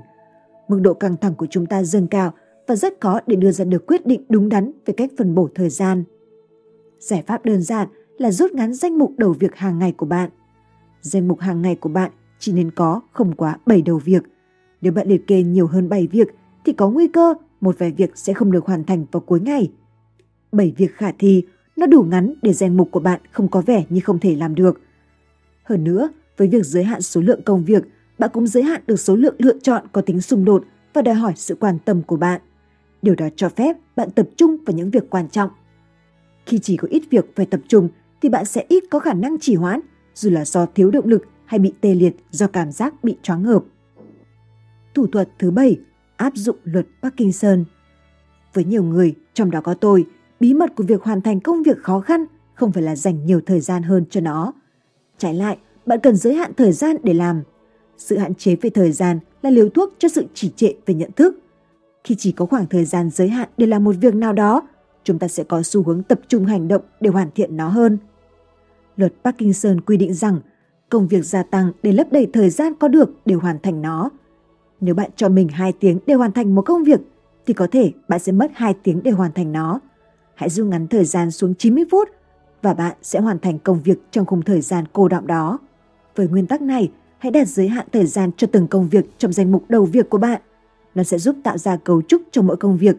Mức độ căng thẳng của chúng ta dâng cao và rất khó để đưa ra được quyết định đúng đắn về cách phân bổ thời gian. Giải pháp đơn giản là rút ngắn danh mục đầu việc hàng ngày của bạn. Danh mục hàng ngày của bạn chỉ nên có không quá 7 đầu việc. Nếu bạn liệt kê nhiều hơn 7 việc thì có nguy cơ một vài việc sẽ không được hoàn thành vào cuối ngày. 7 việc khả thi, nó đủ ngắn để danh mục của bạn không có vẻ như không thể làm được. Hơn nữa, với việc giới hạn số lượng công việc, bạn cũng giới hạn được số lượng lựa chọn có tính xung đột và đòi hỏi sự quan tâm của bạn. Điều đó cho phép bạn tập trung vào những việc quan trọng. Khi chỉ có ít việc phải tập trung thì bạn sẽ ít có khả năng trì hoãn, dù là do thiếu động lực hay bị tê liệt do cảm giác bị choáng ngợp. Thủ thuật thứ bảy, áp dụng luật Parkinson. Với nhiều người, trong đó có tôi, bí mật của việc hoàn thành công việc khó khăn không phải là dành nhiều thời gian hơn cho nó. Trái lại, bạn cần giới hạn thời gian để làm. Sự hạn chế về thời gian là liều thuốc cho sự trì trệ về nhận thức. Khi chỉ có khoảng thời gian giới hạn để làm một việc nào đó, chúng ta sẽ có xu hướng tập trung hành động để hoàn thiện nó hơn. Luật Parkinson quy định rằng công việc gia tăng để lấp đầy thời gian có được để hoàn thành nó. Nếu bạn cho mình 2 tiếng để hoàn thành một công việc, thì có thể bạn sẽ mất 2 tiếng để hoàn thành nó. Hãy rút ngắn thời gian xuống 90 phút và bạn sẽ hoàn thành công việc trong khung thời gian cô đọng đó. Với nguyên tắc này, hãy đặt giới hạn thời gian cho từng công việc trong danh mục đầu việc của bạn. Nó sẽ giúp tạo ra cấu trúc cho mỗi công việc.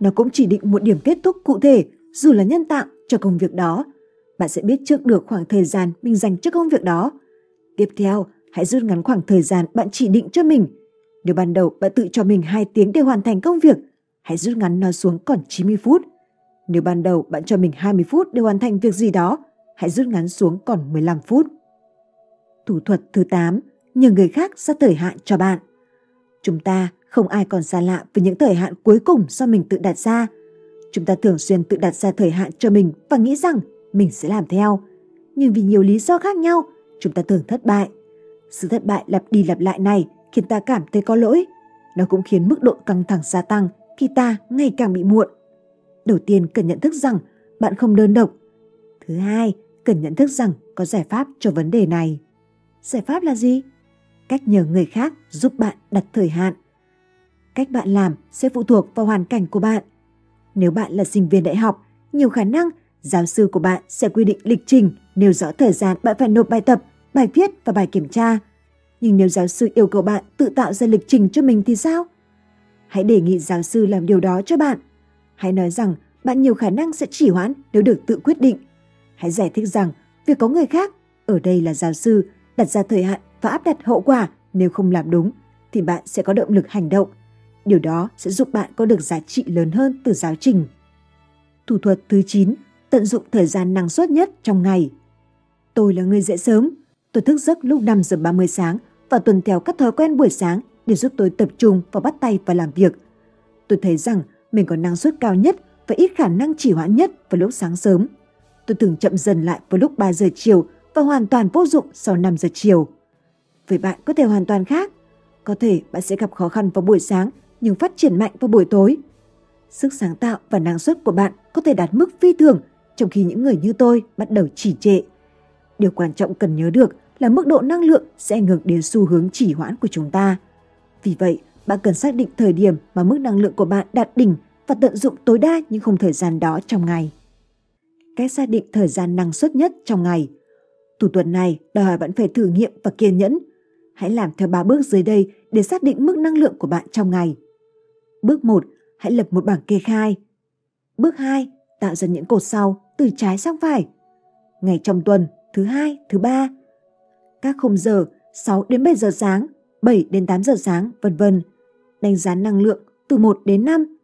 Nó cũng chỉ định một điểm kết thúc cụ thể, dù là nhân tạo, cho công việc đó. Bạn sẽ biết trước được khoảng thời gian mình dành cho công việc đó. Tiếp theo, hãy rút ngắn khoảng thời gian bạn chỉ định cho mình. Nếu ban đầu bạn tự cho mình 2 tiếng để hoàn thành công việc, hãy rút ngắn nó xuống còn 90 phút. Nếu ban đầu bạn cho mình 20 phút để hoàn thành việc gì đó, hãy rút ngắn xuống còn 15 phút. Thủ thuật thứ 8, nhờ người khác ra thời hạn cho bạn. Chúng ta không ai còn xa lạ với những thời hạn cuối cùng do mình tự đặt ra. Chúng ta thường xuyên tự đặt ra thời hạn cho mình và nghĩ rằng mình sẽ làm theo. Nhưng vì nhiều lý do khác nhau, chúng ta thường thất bại. Sự thất bại lặp đi lặp lại này khiến ta cảm thấy có lỗi. Nó cũng khiến mức độ căng thẳng gia tăng khi ta ngày càng bị muộn. Đầu tiên cần nhận thức rằng bạn không đơn độc. Thứ hai, cần nhận thức rằng có giải pháp cho vấn đề này. Giải pháp là gì? Cách nhờ người khác giúp bạn đặt thời hạn. Cách bạn làm sẽ phụ thuộc vào hoàn cảnh của bạn. Nếu bạn là sinh viên đại học, nhiều khả năng giáo sư của bạn sẽ quy định lịch trình, nêu rõ thời gian bạn phải nộp bài tập, bài viết và bài kiểm tra. Nhưng nếu giáo sư yêu cầu bạn tự tạo ra lịch trình cho mình thì sao? Hãy đề nghị giáo sư làm điều đó cho bạn. Hãy nói rằng bạn nhiều khả năng sẽ chỉ hoãn nếu được tự quyết định. Hãy giải thích rằng việc có người khác, ở đây là giáo sư, đặt ra thời hạn và áp đặt hậu quả Nếu không làm đúng thì bạn sẽ có động lực hành động. Điều đó sẽ giúp bạn có được giá trị lớn hơn từ giáo trình. Thủ thuật thứ 9, tận dụng thời gian năng suất nhất trong ngày. Tôi là người dậy sớm. Tôi thức giấc lúc 5 giờ 30 sáng và tuần theo các thói quen buổi sáng để giúp tôi tập trung và bắt tay vào làm việc. Tôi thấy rằng mình có năng suất cao nhất và ít khả năng chỉ hoãn nhất vào lúc sáng sớm. Tôi thường chậm dần lại vào lúc 3 giờ chiều và hoàn toàn vô dụng sau 5 giờ chiều. Với bạn có thể hoàn toàn khác. Có thể bạn sẽ gặp khó khăn vào buổi sáng nhưng phát triển mạnh vào buổi tối. Sức sáng tạo và năng suất của bạn có thể đạt mức phi thường trong khi những người như tôi bắt đầu chỉ trệ. Điều quan trọng cần nhớ được là mức độ năng lượng sẽ ảnh hưởng đến xu hướng chỉ hoãn của chúng ta. Vì vậy, bạn cần xác định thời điểm mà mức năng lượng của bạn đạt đỉnh và tận dụng tối đa những khung thời gian đó trong ngày. Cách xác định thời gian năng suất nhất trong ngày. Thủ tuần này đòi hỏi bạn phải thử nghiệm và kiên nhẫn. Hãy làm theo 3 bước dưới đây để xác định mức năng lượng của bạn trong ngày. Bước 1. Hãy lập một bảng kê khai. Bước 2. Tạo ra những cột sau từ trái sang phải. Ngày trong tuần, thứ hai, thứ ba. Các khung giờ 6 đến 7 giờ sáng, 7 đến 8 giờ sáng, vân vân. Đánh giá năng lượng từ 1 đến 5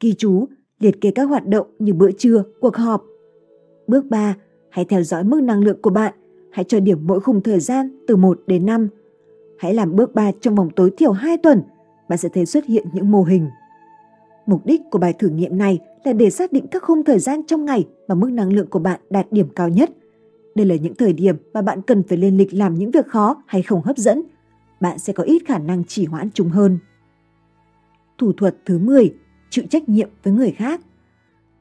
ghi chú, liệt kê các hoạt động như bữa trưa, cuộc họp. Bước 3. Hãy theo dõi mức năng lượng của bạn. Hãy cho điểm mỗi khung thời gian từ 1 đến 5. Hãy làm bước 3 trong vòng tối thiểu 2 tuần. Bạn sẽ thấy xuất hiện những mô hình. Mục đích của bài thử nghiệm này là để xác định các khung thời gian trong ngày mà mức năng lượng của bạn đạt điểm cao nhất. Đây là những thời điểm mà bạn cần phải lên lịch làm những việc khó hay không hấp dẫn. Bạn sẽ có ít khả năng trì hoãn chúng hơn. Thủ thuật thứ 10 chịu trách nhiệm với người khác.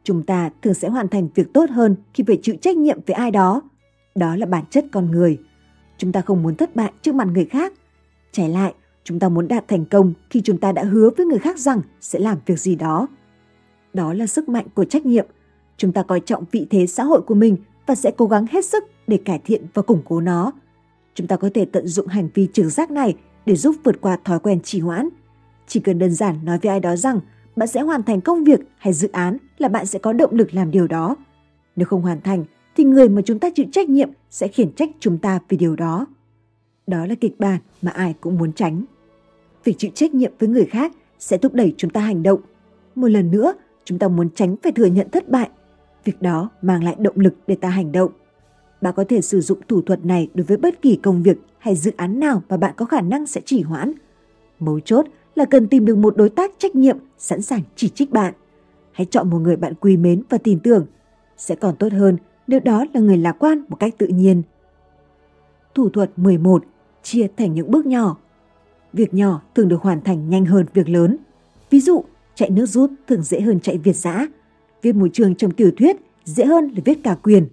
Chúng ta thường sẽ hoàn thành việc tốt hơn khi phải chịu trách nhiệm với ai đó. Đó là bản chất con người. Chúng ta không muốn thất bại trước mặt người khác. Trái lại, chúng ta muốn đạt thành công khi chúng ta đã hứa với người khác rằng sẽ làm việc gì đó. Đó là sức mạnh của trách nhiệm. Chúng ta coi trọng vị thế xã hội của mình và sẽ cố gắng hết sức để cải thiện và củng cố nó. Chúng ta có thể tận dụng hành vi trực giác này để giúp vượt qua thói quen trì hoãn. Chỉ cần đơn giản nói với ai đó rằng bạn sẽ hoàn thành công việc hay dự án là bạn sẽ có động lực làm điều đó. Nếu không hoàn thành thì người mà chúng ta chịu trách nhiệm sẽ khiển trách chúng ta vì điều đó. Đó là kịch bản mà ai cũng muốn tránh. Việc chịu trách nhiệm với người khác sẽ thúc đẩy chúng ta hành động. Một lần nữa, chúng ta muốn tránh phải thừa nhận thất bại. Việc đó mang lại động lực để ta hành động. Bạn có thể sử dụng thủ thuật này đối với bất kỳ công việc hay dự án nào mà bạn có khả năng sẽ chỉ hoãn. Mấu chốt là cần tìm được một đối tác trách nhiệm sẵn sàng chỉ trích bạn. Hãy chọn một người bạn quý mến và tin tưởng. Sẽ còn tốt hơn nếu đó là người lạc quan một cách tự nhiên. Thủ thuật 11. Chia thành những bước nhỏ. Việc nhỏ thường được hoàn thành nhanh hơn việc lớn. Ví dụ, chạy nước rút thường dễ hơn chạy việt giã. Viết môi trường trong tiểu thuyết dễ hơn là viết cả quyền.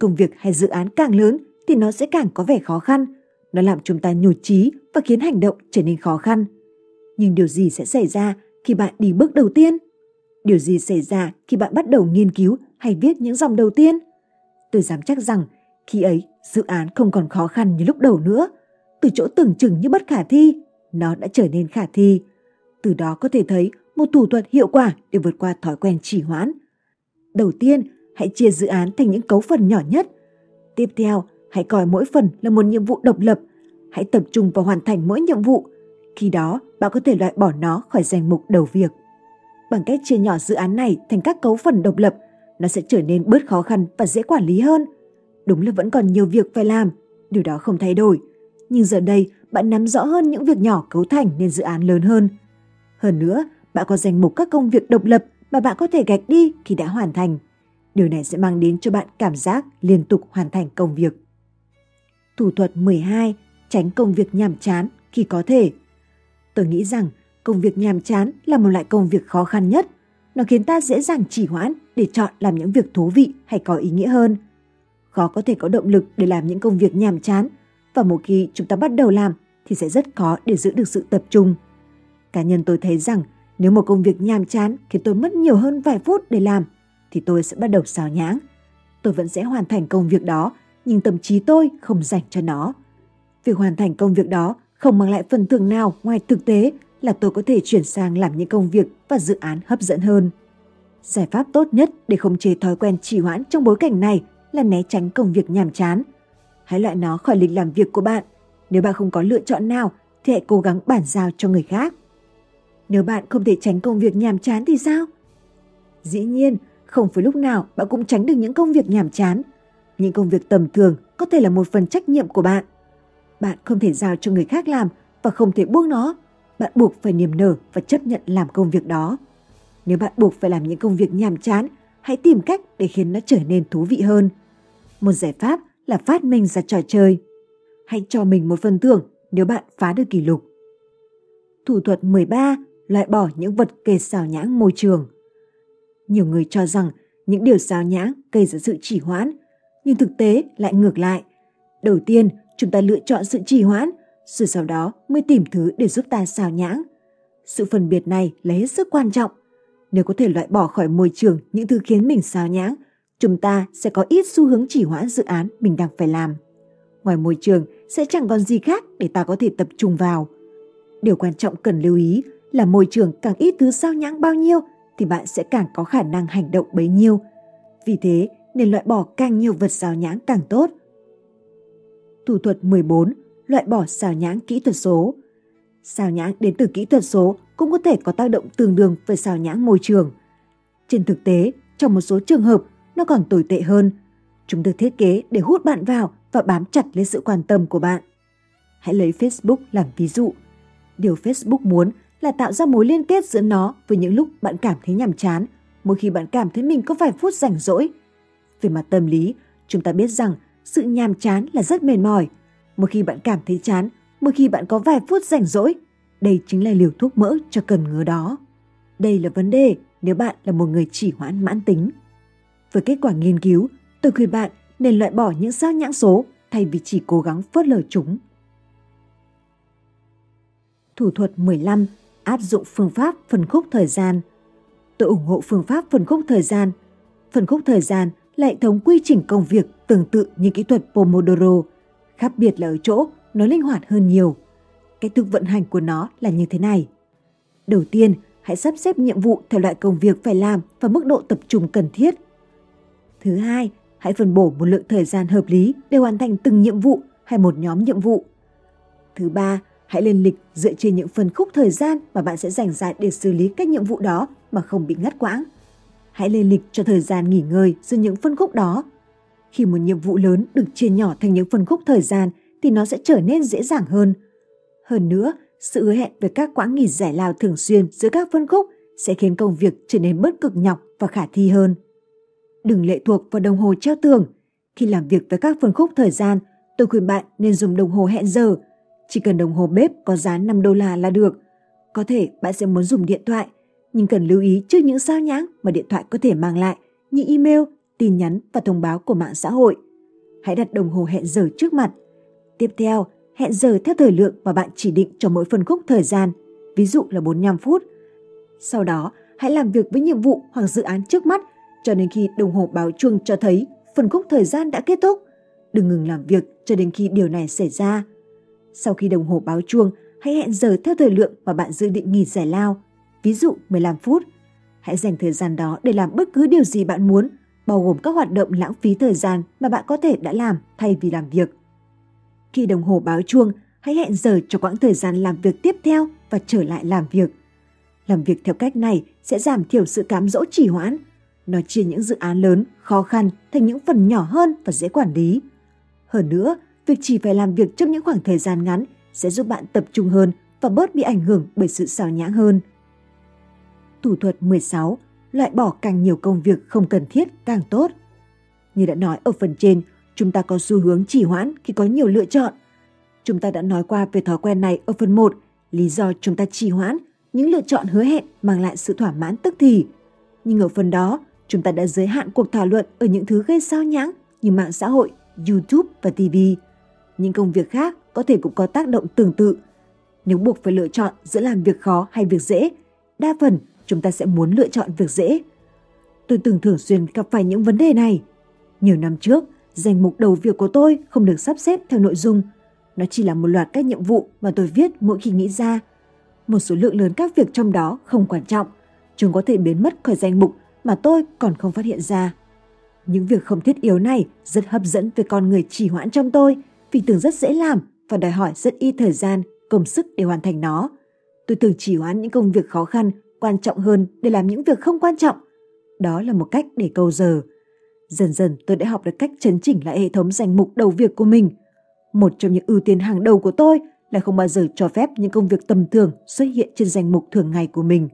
Công việc hay dự án càng lớn thì nó sẽ càng có vẻ khó khăn. Nó làm chúng ta nhụt chí và khiến hành động trở nên khó khăn nhưng điều gì sẽ xảy ra khi bạn đi bước đầu tiên? Điều gì xảy ra khi bạn bắt đầu nghiên cứu hay viết những dòng đầu tiên? Tôi dám chắc rằng khi ấy dự án không còn khó khăn như lúc đầu nữa. Từ chỗ tưởng chừng như bất khả thi, nó đã trở nên khả thi. Từ đó có thể thấy một thủ thuật hiệu quả để vượt qua thói quen trì hoãn. Đầu tiên, hãy chia dự án thành những cấu phần nhỏ nhất. Tiếp theo, hãy coi mỗi phần là một nhiệm vụ độc lập. Hãy tập trung vào hoàn thành mỗi nhiệm vụ khi đó, bạn có thể loại bỏ nó khỏi danh mục đầu việc. Bằng cách chia nhỏ dự án này thành các cấu phần độc lập, nó sẽ trở nên bớt khó khăn và dễ quản lý hơn. Đúng là vẫn còn nhiều việc phải làm, điều đó không thay đổi. Nhưng giờ đây, bạn nắm rõ hơn những việc nhỏ cấu thành nên dự án lớn hơn. Hơn nữa, bạn có danh mục các công việc độc lập mà bạn có thể gạch đi khi đã hoàn thành. Điều này sẽ mang đến cho bạn cảm giác liên tục hoàn thành công việc. Thủ thuật 12. Tránh công việc nhàm chán khi có thể. Tôi nghĩ rằng công việc nhàm chán là một loại công việc khó khăn nhất. Nó khiến ta dễ dàng chỉ hoãn để chọn làm những việc thú vị hay có ý nghĩa hơn. Khó có thể có động lực để làm những công việc nhàm chán, và một khi chúng ta bắt đầu làm thì sẽ rất khó để giữ được sự tập trung. Cá nhân tôi thấy rằng nếu một công việc nhàm chán khiến tôi mất nhiều hơn vài phút để làm, thì tôi sẽ bắt đầu xào nhãng. Tôi vẫn sẽ hoàn thành công việc đó, nhưng tâm trí tôi không dành cho nó. Việc hoàn thành công việc đó không mang lại phần thưởng nào ngoài thực tế là tôi có thể chuyển sang làm những công việc và dự án hấp dẫn hơn. Giải pháp tốt nhất để khống chế thói quen trì hoãn trong bối cảnh này là né tránh công việc nhàm chán. Hãy loại nó khỏi lịch làm việc của bạn. Nếu bạn không có lựa chọn nào thì hãy cố gắng bản giao cho người khác. Nếu bạn không thể tránh công việc nhàm chán thì sao? Dĩ nhiên, không phải lúc nào bạn cũng tránh được những công việc nhàm chán. Những công việc tầm thường có thể là một phần trách nhiệm của bạn. Bạn không thể giao cho người khác làm và không thể buông nó. Bạn buộc phải niềm nở và chấp nhận làm công việc đó. Nếu bạn buộc phải làm những công việc nhàm chán, hãy tìm cách để khiến nó trở nên thú vị hơn. Một giải pháp là phát minh ra trò chơi. Hãy cho mình một phần thưởng nếu bạn phá được kỷ lục. Thủ thuật 13 loại bỏ những vật gây xào nhãng môi trường. Nhiều người cho rằng những điều xào nhãng gây ra sự trì hoãn, nhưng thực tế lại ngược lại. Đầu tiên, chúng ta lựa chọn sự trì hoãn, rồi sau đó mới tìm thứ để giúp ta xào nhãng. Sự phân biệt này là hết sức quan trọng. Nếu có thể loại bỏ khỏi môi trường những thứ khiến mình xào nhãng, chúng ta sẽ có ít xu hướng chỉ hoãn dự án mình đang phải làm. Ngoài môi trường sẽ chẳng còn gì khác để ta có thể tập trung vào. Điều quan trọng cần lưu ý là môi trường càng ít thứ sao nhãng bao nhiêu thì bạn sẽ càng có khả năng hành động bấy nhiêu. Vì thế nên loại bỏ càng nhiều vật sao nhãng càng tốt. Thủ thuật 14. Loại bỏ xào nhãng kỹ thuật số. xào nhãng đến từ kỹ thuật số cũng có thể có tác động tương đương với xào nhãng môi trường. Trên thực tế, trong một số trường hợp, nó còn tồi tệ hơn. Chúng được thiết kế để hút bạn vào và bám chặt lấy sự quan tâm của bạn. Hãy lấy Facebook làm ví dụ. Điều Facebook muốn là tạo ra mối liên kết giữa nó với những lúc bạn cảm thấy nhàm chán, mỗi khi bạn cảm thấy mình có vài phút rảnh rỗi. Về mặt tâm lý, chúng ta biết rằng sự nhàm chán là rất mệt mỏi. Một khi bạn cảm thấy chán, một khi bạn có vài phút rảnh rỗi, đây chính là liều thuốc mỡ cho cần ngứa đó. Đây là vấn đề nếu bạn là một người chỉ hoãn mãn tính. Với kết quả nghiên cứu, tôi khuyên bạn nên loại bỏ những xác nhãn số thay vì chỉ cố gắng phớt lờ chúng. Thủ thuật 15. Áp dụng phương pháp phân khúc thời gian. Tôi ủng hộ phương pháp phân khúc thời gian. Phân khúc thời gian là hệ thống quy trình công việc tương tự như kỹ thuật Pomodoro. Khác biệt là ở chỗ nó linh hoạt hơn nhiều. Cách thức vận hành của nó là như thế này. Đầu tiên, hãy sắp xếp nhiệm vụ theo loại công việc phải làm và mức độ tập trung cần thiết. Thứ hai, hãy phân bổ một lượng thời gian hợp lý để hoàn thành từng nhiệm vụ hay một nhóm nhiệm vụ. Thứ ba, hãy lên lịch dựa trên những phần khúc thời gian mà bạn sẽ dành ra để xử lý các nhiệm vụ đó mà không bị ngắt quãng. Hãy lên lịch cho thời gian nghỉ ngơi giữa những phân khúc đó. Khi một nhiệm vụ lớn được chia nhỏ thành những phân khúc thời gian thì nó sẽ trở nên dễ dàng hơn. Hơn nữa, sự hứa hẹn về các quãng nghỉ giải lao thường xuyên giữa các phân khúc sẽ khiến công việc trở nên bớt cực nhọc và khả thi hơn. Đừng lệ thuộc vào đồng hồ treo tường. Khi làm việc với các phân khúc thời gian, tôi khuyên bạn nên dùng đồng hồ hẹn giờ. Chỉ cần đồng hồ bếp có giá 5 đô la là được. Có thể bạn sẽ muốn dùng điện thoại, nhưng cần lưu ý trước những sao nhãng mà điện thoại có thể mang lại như email, tin nhắn và thông báo của mạng xã hội. Hãy đặt đồng hồ hẹn giờ trước mặt. Tiếp theo, hẹn giờ theo thời lượng mà bạn chỉ định cho mỗi phân khúc thời gian, ví dụ là 45 phút. Sau đó, hãy làm việc với nhiệm vụ hoặc dự án trước mắt cho đến khi đồng hồ báo chuông cho thấy phần khúc thời gian đã kết thúc. Đừng ngừng làm việc cho đến khi điều này xảy ra. Sau khi đồng hồ báo chuông, hãy hẹn giờ theo thời lượng mà bạn dự định nghỉ giải lao, ví dụ 15 phút. Hãy dành thời gian đó để làm bất cứ điều gì bạn muốn, bao gồm các hoạt động lãng phí thời gian mà bạn có thể đã làm thay vì làm việc. Khi đồng hồ báo chuông, hãy hẹn giờ cho quãng thời gian làm việc tiếp theo và trở lại làm việc. Làm việc theo cách này sẽ giảm thiểu sự cám dỗ trì hoãn. Nó chia những dự án lớn, khó khăn thành những phần nhỏ hơn và dễ quản lý. Hơn nữa, việc chỉ phải làm việc trong những khoảng thời gian ngắn sẽ giúp bạn tập trung hơn và bớt bị ảnh hưởng bởi sự xào nhãng hơn. Thủ thuật 16. Loại bỏ càng nhiều công việc không cần thiết càng tốt. Như đã nói ở phần trên, chúng ta có xu hướng trì hoãn khi có nhiều lựa chọn. Chúng ta đã nói qua về thói quen này ở phần 1, lý do chúng ta trì hoãn, những lựa chọn hứa hẹn mang lại sự thỏa mãn tức thì. Nhưng ở phần đó, chúng ta đã giới hạn cuộc thảo luận ở những thứ gây sao nhãng như mạng xã hội, YouTube và TV. Những công việc khác có thể cũng có tác động tương tự. Nếu buộc phải lựa chọn giữa làm việc khó hay việc dễ, đa phần chúng ta sẽ muốn lựa chọn việc dễ. Tôi từng thường xuyên gặp phải những vấn đề này. Nhiều năm trước, Danh mục đầu việc của tôi không được sắp xếp theo nội dung. Nó chỉ là một loạt các nhiệm vụ mà tôi viết mỗi khi nghĩ ra. Một số lượng lớn các việc trong đó không quan trọng. Chúng có thể biến mất khỏi danh mục mà tôi còn không phát hiện ra. Những việc không thiết yếu này rất hấp dẫn với con người trì hoãn trong tôi vì tưởng rất dễ làm và đòi hỏi rất ít thời gian công sức để hoàn thành nó. Tôi thường trì hoãn những công việc khó khăn, quan trọng hơn để làm những việc không quan trọng. Đó là một cách để câu giờ. Dần dần tôi đã học được cách chấn chỉnh lại hệ thống danh mục đầu việc của mình. Một trong những ưu tiên hàng đầu của tôi là không bao giờ cho phép những công việc tầm thường xuất hiện trên danh mục thường ngày của mình.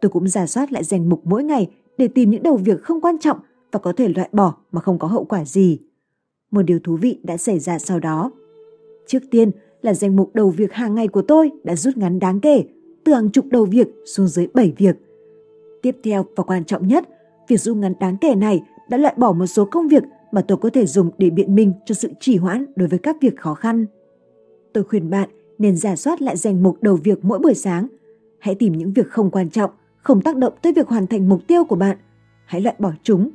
Tôi cũng giả soát lại danh mục mỗi ngày để tìm những đầu việc không quan trọng và có thể loại bỏ mà không có hậu quả gì. Một điều thú vị đã xảy ra sau đó. Trước tiên là danh mục đầu việc hàng ngày của tôi đã rút ngắn đáng kể, từ hàng chục đầu việc xuống dưới 7 việc. Tiếp theo và quan trọng nhất, việc rút ngắn đáng kể này đã loại bỏ một số công việc mà tôi có thể dùng để biện minh cho sự trì hoãn đối với các việc khó khăn. Tôi khuyên bạn nên giả soát lại danh mục đầu việc mỗi buổi sáng. Hãy tìm những việc không quan trọng, không tác động tới việc hoàn thành mục tiêu của bạn. Hãy loại bỏ chúng.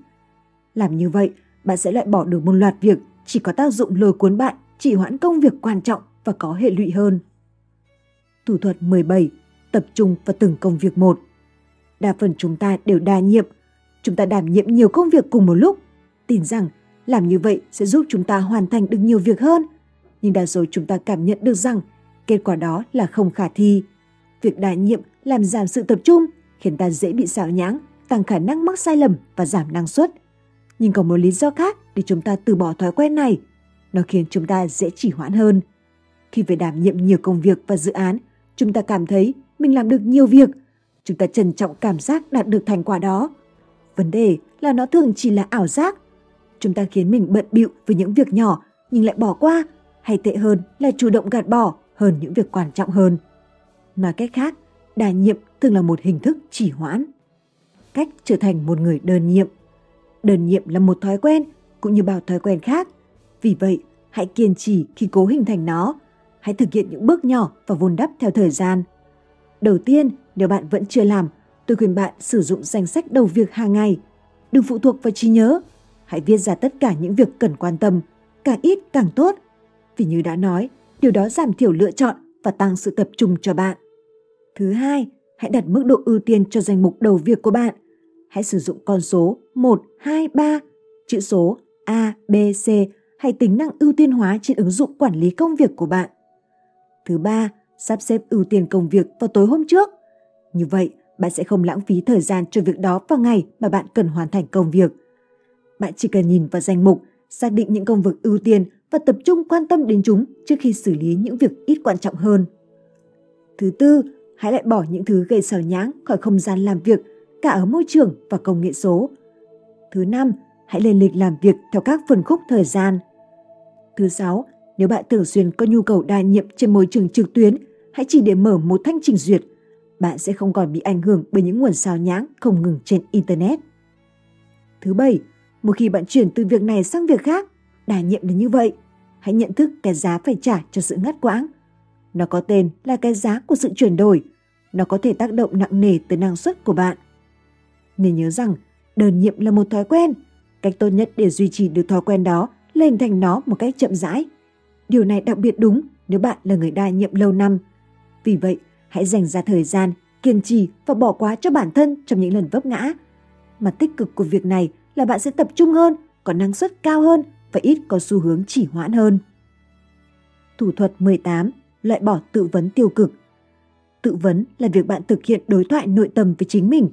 Làm như vậy, bạn sẽ loại bỏ được một loạt việc chỉ có tác dụng lôi cuốn bạn trì hoãn công việc quan trọng và có hệ lụy hơn. Thủ thuật 17. Tập trung vào từng công việc một. Đa phần chúng ta đều đa nhiệm. Chúng ta đảm nhiệm nhiều công việc cùng một lúc. Tin rằng làm như vậy sẽ giúp chúng ta hoàn thành được nhiều việc hơn. Nhưng đa số chúng ta cảm nhận được rằng kết quả đó là không khả thi. Việc đa nhiệm làm giảm sự tập trung, khiến ta dễ bị xảo nhãng, tăng khả năng mắc sai lầm và giảm năng suất. Nhưng còn một lý do khác để chúng ta từ bỏ thói quen này. Nó khiến chúng ta dễ chỉ hoãn hơn. Khi phải đảm nhiệm nhiều công việc và dự án, chúng ta cảm thấy mình làm được nhiều việc. Chúng ta trân trọng cảm giác đạt được thành quả đó. Vấn đề là nó thường chỉ là ảo giác. Chúng ta khiến mình bận bịu với những việc nhỏ nhưng lại bỏ qua, hay tệ hơn là chủ động gạt bỏ hơn những việc quan trọng hơn. Nói cách khác, đa nhiệm thường là một hình thức chỉ hoãn. Cách trở thành một người đơn nhiệm. Đơn nhiệm là một thói quen cũng như bao thói quen khác. Vì vậy, hãy kiên trì khi cố hình thành nó. Hãy thực hiện những bước nhỏ và vun đắp theo thời gian. Đầu tiên, nếu bạn vẫn chưa làm, tôi khuyên bạn sử dụng danh sách đầu việc hàng ngày. Đừng phụ thuộc vào trí nhớ. Hãy viết ra tất cả những việc cần quan tâm, càng ít càng tốt. Vì như đã nói, điều đó giảm thiểu lựa chọn và tăng sự tập trung cho bạn. Thứ hai, hãy đặt mức độ ưu tiên cho danh mục đầu việc của bạn. Hãy sử dụng con số 1, 2, 3, chữ số A, B, C hay tính năng ưu tiên hóa trên ứng dụng quản lý công việc của bạn. Thứ ba, sắp xếp ưu tiên công việc vào tối hôm trước. Như vậy, bạn sẽ không lãng phí thời gian cho việc đó vào ngày mà bạn cần hoàn thành công việc. Bạn chỉ cần nhìn vào danh mục, xác định những công việc ưu tiên và tập trung quan tâm đến chúng trước khi xử lý những việc ít quan trọng hơn. Thứ tư, hãy lại bỏ những thứ gây xào nhãng khỏi không gian làm việc cả ở môi trường và công nghệ số. Thứ năm, hãy lên lịch làm việc theo các phần khúc thời gian. Thứ sáu, nếu bạn thường xuyên có nhu cầu đa nhiệm trên môi trường trực tuyến, hãy chỉ để mở một thanh trình duyệt. Bạn sẽ không còn bị ảnh hưởng bởi những nguồn sao nhãng không ngừng trên Internet. Thứ bảy, một khi bạn chuyển từ việc này sang việc khác, đà nhiệm là như vậy. Hãy nhận thức cái giá phải trả cho sự ngắt quãng. Nó có tên là cái giá của sự chuyển đổi. Nó có thể tác động nặng nề tới năng suất của bạn. Nên nhớ rằng, đơn nhiệm là một thói quen. Cách tốt nhất để duy trì được thói quen đó là hình thành nó một cách chậm rãi. Điều này đặc biệt đúng nếu bạn là người đa nhiệm lâu năm. Vì vậy, hãy dành ra thời gian, kiên trì và bỏ qua cho bản thân trong những lần vấp ngã. Mặt tích cực của việc này là bạn sẽ tập trung hơn, có năng suất cao hơn và ít có xu hướng chỉ hoãn hơn. Thủ thuật 18. Loại bỏ tự vấn tiêu cực. Tự vấn là việc bạn thực hiện đối thoại nội tâm với chính mình.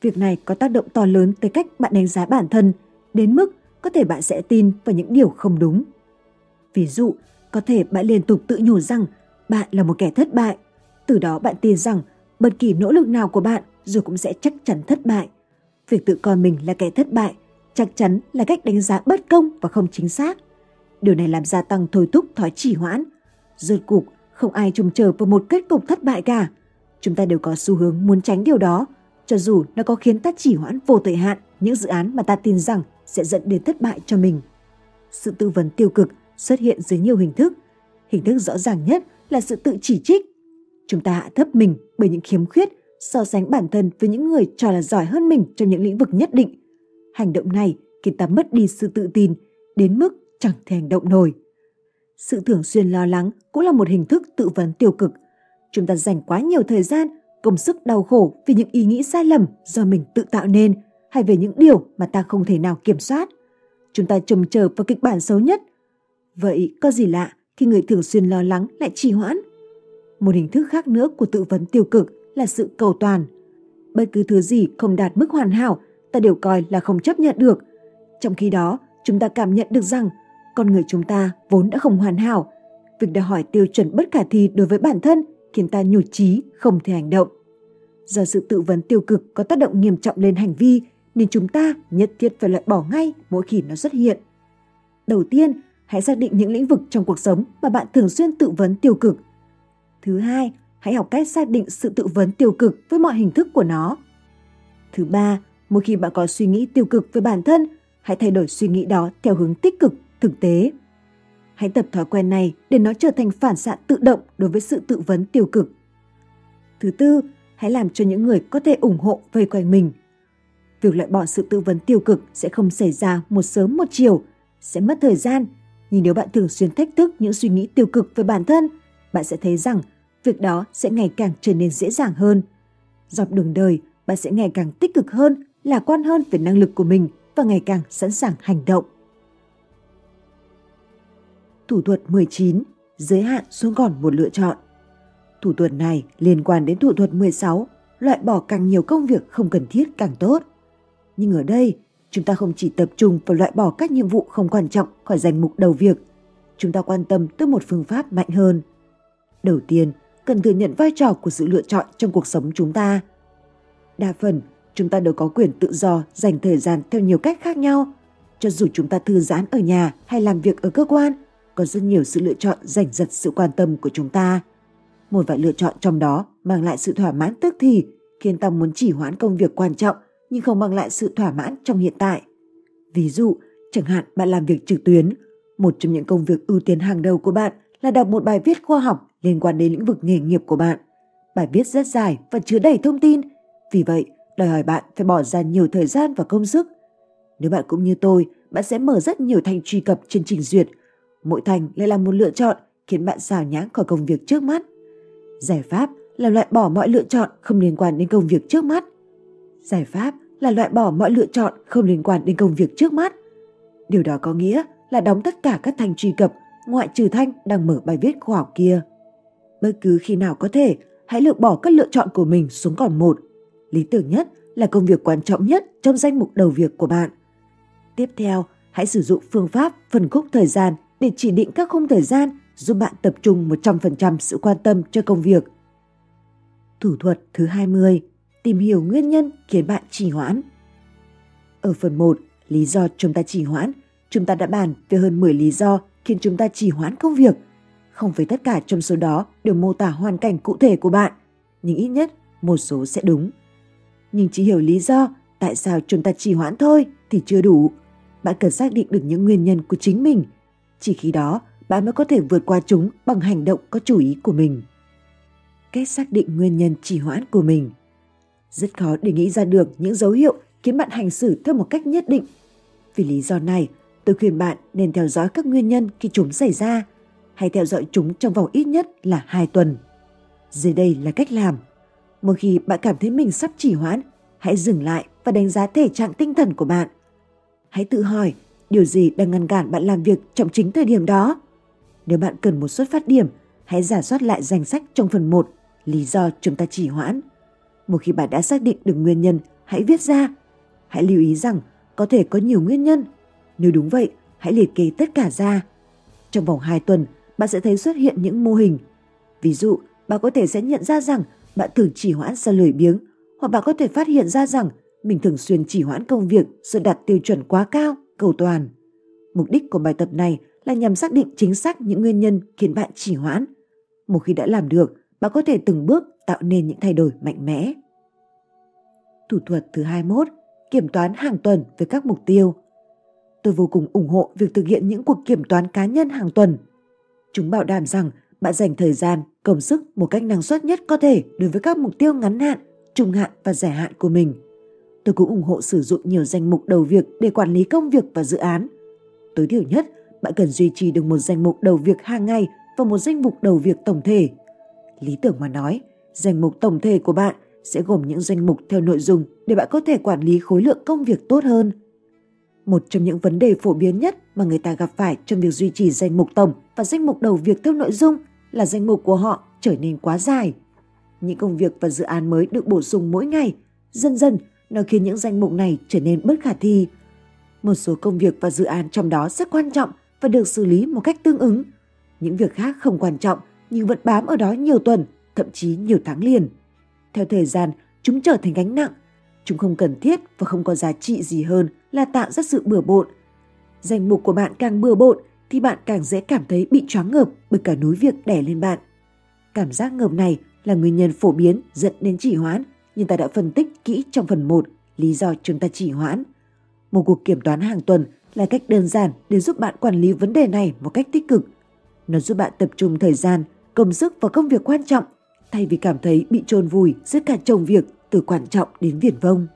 Việc này có tác động to lớn tới cách bạn đánh giá bản thân, đến mức có thể bạn sẽ tin vào những điều không đúng. Ví dụ, có thể bạn liên tục tự nhủ rằng bạn là một kẻ thất bại. Từ đó bạn tin rằng bất kỳ nỗ lực nào của bạn rồi cũng sẽ chắc chắn thất bại. Việc tự coi mình là kẻ thất bại chắc chắn là cách đánh giá bất công và không chính xác. Điều này làm gia tăng thôi thúc thói trì hoãn. Rốt cuộc, không ai trông chờ vào một kết cục thất bại cả. Chúng ta đều có xu hướng muốn tránh điều đó, cho dù nó có khiến ta chỉ hoãn vô thời hạn những dự án mà ta tin rằng sẽ dẫn đến thất bại cho mình. Sự tư vấn tiêu cực xuất hiện dưới nhiều hình thức. Hình thức rõ ràng nhất là sự tự chỉ trích. Chúng ta hạ thấp mình bởi những khiếm khuyết, so sánh bản thân với những người cho là giỏi hơn mình trong những lĩnh vực nhất định. Hành động này khiến ta mất đi sự tự tin, đến mức chẳng thể hành động nổi. Sự thường xuyên lo lắng cũng là một hình thức tự vấn tiêu cực. Chúng ta dành quá nhiều thời gian, công sức đau khổ vì những ý nghĩ sai lầm do mình tự tạo nên hay về những điều mà ta không thể nào kiểm soát. Chúng ta trông chờ vào kịch bản xấu nhất. Vậy có gì lạ khi người thường xuyên lo lắng lại trì hoãn? Một hình thức khác nữa của tự vấn tiêu cực là sự cầu toàn. Bất cứ thứ gì không đạt mức hoàn hảo, ta đều coi là không chấp nhận được. Trong khi đó, chúng ta cảm nhận được rằng con người chúng ta vốn đã không hoàn hảo. Việc đòi hỏi tiêu chuẩn bất khả thi đối với bản thân khiến ta nhụt chí không thể hành động. Do sự tự vấn tiêu cực có tác động nghiêm trọng lên hành vi nên chúng ta nhất thiết phải loại bỏ ngay mỗi khi nó xuất hiện. Đầu tiên, hãy xác định những lĩnh vực trong cuộc sống mà bạn thường xuyên tự vấn tiêu cực. Thứ hai, hãy học cách xác định sự tự vấn tiêu cực với mọi hình thức của nó. Thứ ba, mỗi khi bạn có suy nghĩ tiêu cực về bản thân, hãy thay đổi suy nghĩ đó theo hướng tích cực, thực tế. Hãy tập thói quen này để nó trở thành phản xạ tự động đối với sự tự vấn tiêu cực. Thứ tư, hãy làm cho những người có thể ủng hộ vây quanh mình. Việc loại bỏ sự tự vấn tiêu cực sẽ không xảy ra một sớm một chiều, sẽ mất thời gian. Nhưng nếu bạn thường xuyên thách thức những suy nghĩ tiêu cực về bản thân, bạn sẽ thấy rằng việc đó sẽ ngày càng trở nên dễ dàng hơn. Dọc đường đời, bạn sẽ ngày càng tích cực hơn, lạc quan hơn về năng lực của mình và ngày càng sẵn sàng hành động. Thủ thuật 19. Giới hạn xuống còn một lựa chọn. Thủ thuật này liên quan đến thủ thuật 16, loại bỏ càng nhiều công việc không cần thiết càng tốt. Nhưng ở đây, chúng ta không chỉ tập trung vào loại bỏ các nhiệm vụ không quan trọng khỏi danh mục đầu việc, chúng ta quan tâm tới một phương pháp mạnh hơn. Đầu tiên, cần thừa nhận vai trò của sự lựa chọn trong cuộc sống chúng ta. Đa phần, chúng ta đều có quyền tự do dành thời gian theo nhiều cách khác nhau. Cho dù chúng ta thư giãn ở nhà hay làm việc ở cơ quan, có rất nhiều sự lựa chọn giành giật sự quan tâm của chúng ta. Một vài lựa chọn trong đó mang lại sự thỏa mãn tức thì, khiến ta muốn chỉ hoãn công việc quan trọng nhưng không mang lại sự thỏa mãn trong hiện tại. Ví dụ, chẳng hạn bạn làm việc trực tuyến, một trong những công việc ưu tiên hàng đầu của bạn là đọc một bài viết khoa học liên quan đến lĩnh vực nghề nghiệp của bạn. Bài viết rất dài và chứa đầy thông tin, vì vậy đòi hỏi bạn phải bỏ ra nhiều thời gian và công sức. Nếu bạn cũng như tôi, bạn sẽ mở rất nhiều thanh truy cập trên trình duyệt. Mỗi thành lại là một lựa chọn khiến bạn xào nhãng khỏi công việc trước mắt. Giải pháp là loại bỏ mọi lựa chọn không liên quan đến công việc trước mắt. Giải pháp là loại bỏ mọi lựa chọn không liên quan đến công việc trước mắt. Điều đó có nghĩa là đóng tất cả các thanh truy cập ngoại trừ thanh đang mở bài viết khoa học kia. Bất cứ khi nào có thể, hãy lược bỏ các lựa chọn của mình xuống còn một. Lý tưởng nhất là công việc quan trọng nhất trong danh mục đầu việc của bạn. Tiếp theo, hãy sử dụng phương pháp phân khúc thời gian để chỉ định các khung thời gian giúp bạn tập trung 100% sự quan tâm cho công việc. Thủ thuật thứ 20. Tìm hiểu nguyên nhân khiến bạn trì hoãn. Ở phần 1, lý do chúng ta trì hoãn, chúng ta đã bàn về hơn 10 lý do khiến chúng ta trì hoãn công việc. Không phải tất cả trong số đó đều mô tả hoàn cảnh cụ thể của bạn, nhưng ít nhất một số sẽ đúng. Nhưng chỉ hiểu lý do tại sao chúng ta trì hoãn thôi thì chưa đủ. Bạn cần xác định được những nguyên nhân của chính mình. Chỉ khi đó, bạn mới có thể vượt qua chúng bằng hành động có chủ ý của mình. Cách xác định nguyên nhân trì hoãn của mình rất khó để nghĩ ra được những dấu hiệu khiến bạn hành xử theo một cách nhất định. Vì lý do này, tôi khuyên bạn nên theo dõi các nguyên nhân khi chúng xảy ra, hay theo dõi chúng trong vòng ít nhất là 2 tuần. Dưới đây là cách làm. Một khi bạn cảm thấy mình sắp trì hoãn, hãy dừng lại và đánh giá thể trạng tinh thần của bạn. Hãy tự hỏi điều gì đang ngăn cản bạn làm việc trong chính thời điểm đó. Nếu bạn cần một xuất phát điểm, hãy giả soát lại danh sách trong phần 1, lý do chúng ta trì hoãn. Một khi bạn đã xác định được nguyên nhân, hãy viết ra. Hãy lưu ý rằng có thể có nhiều nguyên nhân. Nếu đúng vậy, hãy liệt kê tất cả ra. Trong vòng 2 tuần, bạn sẽ thấy xuất hiện những mô hình. Ví dụ, bạn có thể sẽ nhận ra rằng bạn thường trì hoãn do lười biếng, hoặc bạn có thể phát hiện ra rằng mình thường xuyên trì hoãn công việc do đặt tiêu chuẩn quá cao, cầu toàn. Mục đích của bài tập này là nhằm xác định chính xác những nguyên nhân khiến bạn trì hoãn. Một khi đã làm được, bạn có thể từng bước tạo nên những thay đổi mạnh mẽ. Thủ thuật thứ 21, kiểm toán hàng tuần với các mục tiêu. Tôi vô cùng ủng hộ việc thực hiện những cuộc kiểm toán cá nhân hàng tuần. Chúng bảo đảm rằng bạn dành thời gian, công sức một cách năng suất nhất có thể đối với các mục tiêu ngắn hạn, trung hạn và dài hạn của mình. Tôi cũng ủng hộ sử dụng nhiều danh mục đầu việc để quản lý công việc và dự án. Tối thiểu nhất, bạn cần duy trì được một danh mục đầu việc hàng ngày và một danh mục đầu việc tổng thể. Lý tưởng mà nói, danh mục tổng thể của bạn sẽ gồm những danh mục theo nội dung để bạn có thể quản lý khối lượng công việc tốt hơn. Một trong những vấn đề phổ biến nhất mà người ta gặp phải trong việc duy trì danh mục tổng và danh mục đầu việc theo nội dung là danh mục của họ trở nên quá dài. Những công việc và dự án mới được bổ sung mỗi ngày, dần dần nó khiến những danh mục này trở nên bất khả thi. Một số công việc và dự án trong đó rất quan trọng và được xử lý một cách tương ứng. Những việc khác không quan trọng nhưng vẫn bám ở đó nhiều tuần, thậm chí nhiều tháng liền. Theo thời gian, chúng trở thành gánh nặng. Chúng không cần thiết và không có giá trị gì hơn là tạo ra sự bừa bộn. Danh mục của bạn càng bừa bộn thì bạn càng dễ cảm thấy bị choáng ngợp bởi cả núi việc đè lên bạn. Cảm giác ngợp này là nguyên nhân phổ biến dẫn đến chỉ hoãn, nhưng ta đã phân tích kỹ trong phần 1 lý do chúng ta chỉ hoãn. Một cuộc kiểm toán hàng tuần là cách đơn giản để giúp bạn quản lý vấn đề này một cách tích cực. Nó giúp bạn tập trung thời gian, công sức vào công việc quan trọng thay vì cảm thấy bị trôn vùi giữa cả chồng việc từ quan trọng đến viển vông.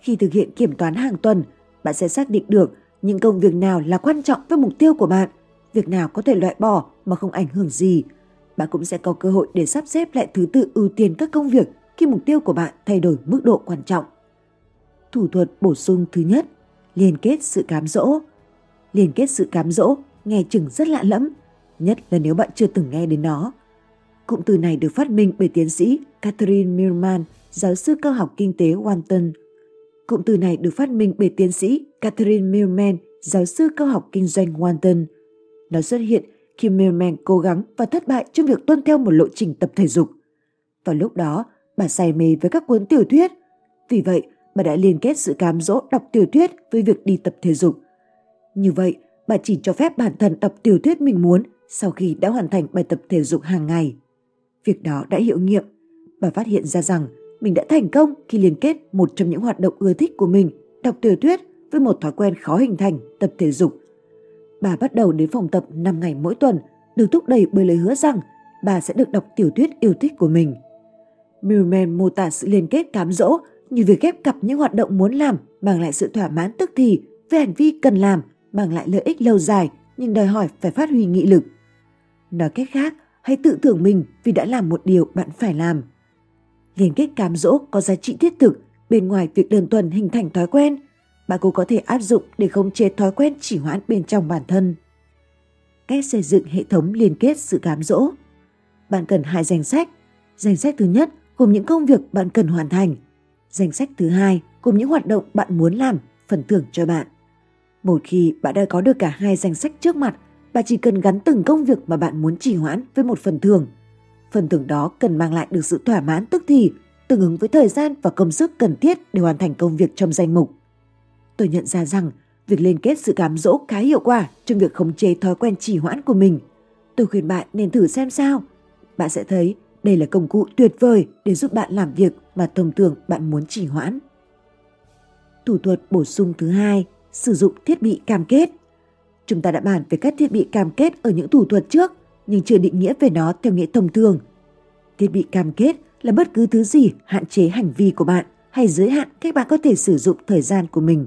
Khi thực hiện kiểm toán hàng tuần, bạn sẽ xác định được những công việc nào là quan trọng với mục tiêu của bạn, việc nào có thể loại bỏ mà không ảnh hưởng gì. Bạn cũng sẽ có cơ hội để sắp xếp lại thứ tự ưu tiên các công việc khi mục tiêu của bạn thay đổi mức độ quan trọng. Thủ thuật bổ sung thứ nhất, liên kết sự cám dỗ. Liên kết sự cám dỗ nghe chừng rất lạ lẫm, nhất là nếu bạn chưa từng nghe đến nó. Cụm từ này được phát minh bởi tiến sĩ Catherine Millman, giáo sư cơ học kinh tế Walton. Cụm từ này được phát minh bởi tiến sĩ Catherine Millman, giáo sư cơ học kinh doanh Walton. Nó xuất hiện khi Millman cố gắng và thất bại trong việc tuân theo một lộ trình tập thể dục. Vào lúc đó, bà say mê với các cuốn tiểu thuyết. Vì vậy, bà đã liên kết sự cám dỗ đọc tiểu thuyết với việc đi tập thể dục. Như vậy, bà chỉ cho phép bản thân đọc tiểu thuyết mình muốn sau khi đã hoàn thành bài tập thể dục hàng ngày. Việc đó đã hiệu nghiệm. Bà phát hiện ra rằng mình đã thành công khi liên kết một trong những hoạt động ưa thích của mình, đọc tiểu thuyết, với một thói quen khó hình thành, tập thể dục. Bà bắt đầu đến phòng tập 5 ngày mỗi tuần, được thúc đẩy bởi lời hứa rằng bà sẽ được đọc tiểu thuyết yêu thích của mình. Millman mô tả sự liên kết cám dỗ như việc ghép cặp những hoạt động muốn làm mang lại sự thỏa mãn tức thì với hành vi cần làm mang lại lợi ích lâu dài nhưng đòi hỏi phải phát huy nghị lực. Nói cách khác, hãy tự thưởng mình vì đã làm một điều bạn phải làm. Liên kết cám dỗ có giá trị thiết thực bên ngoài việc đơn thuần hình thành thói quen. Bạn cũng có thể áp dụng để khống chế thói quen chỉ hoãn bên trong bản thân. Cách xây dựng hệ thống liên kết sự cám dỗ. Bạn cần hai danh sách. Danh sách thứ nhất gồm những công việc bạn cần hoàn thành. Danh sách thứ hai gồm những hoạt động bạn muốn làm, phần thưởng cho bạn. Một khi bạn đã có được cả hai danh sách trước mặt, bạn chỉ cần gắn từng công việc mà bạn muốn trì hoãn với một phần thưởng. Phần thưởng đó cần mang lại được sự thỏa mãn tức thì, tương ứng với thời gian và công sức cần thiết để hoàn thành công việc trong danh mục. Tôi nhận ra rằng việc liên kết sự cám dỗ khá hiệu quả trong việc khống chế thói quen trì hoãn của mình. Tôi khuyên bạn nên thử xem sao. Bạn sẽ thấy đây là công cụ tuyệt vời để giúp bạn làm việc mà thông thường bạn muốn trì hoãn. Thủ thuật bổ sung thứ hai, sử dụng thiết bị cam kết. Chúng ta đã bàn về các thiết bị cam kết ở những thủ thuật trước, nhưng chưa định nghĩa về nó theo nghĩa thông thường. Thiết bị cam kết là bất cứ thứ gì hạn chế hành vi của bạn hay giới hạn cách bạn có thể sử dụng thời gian của mình.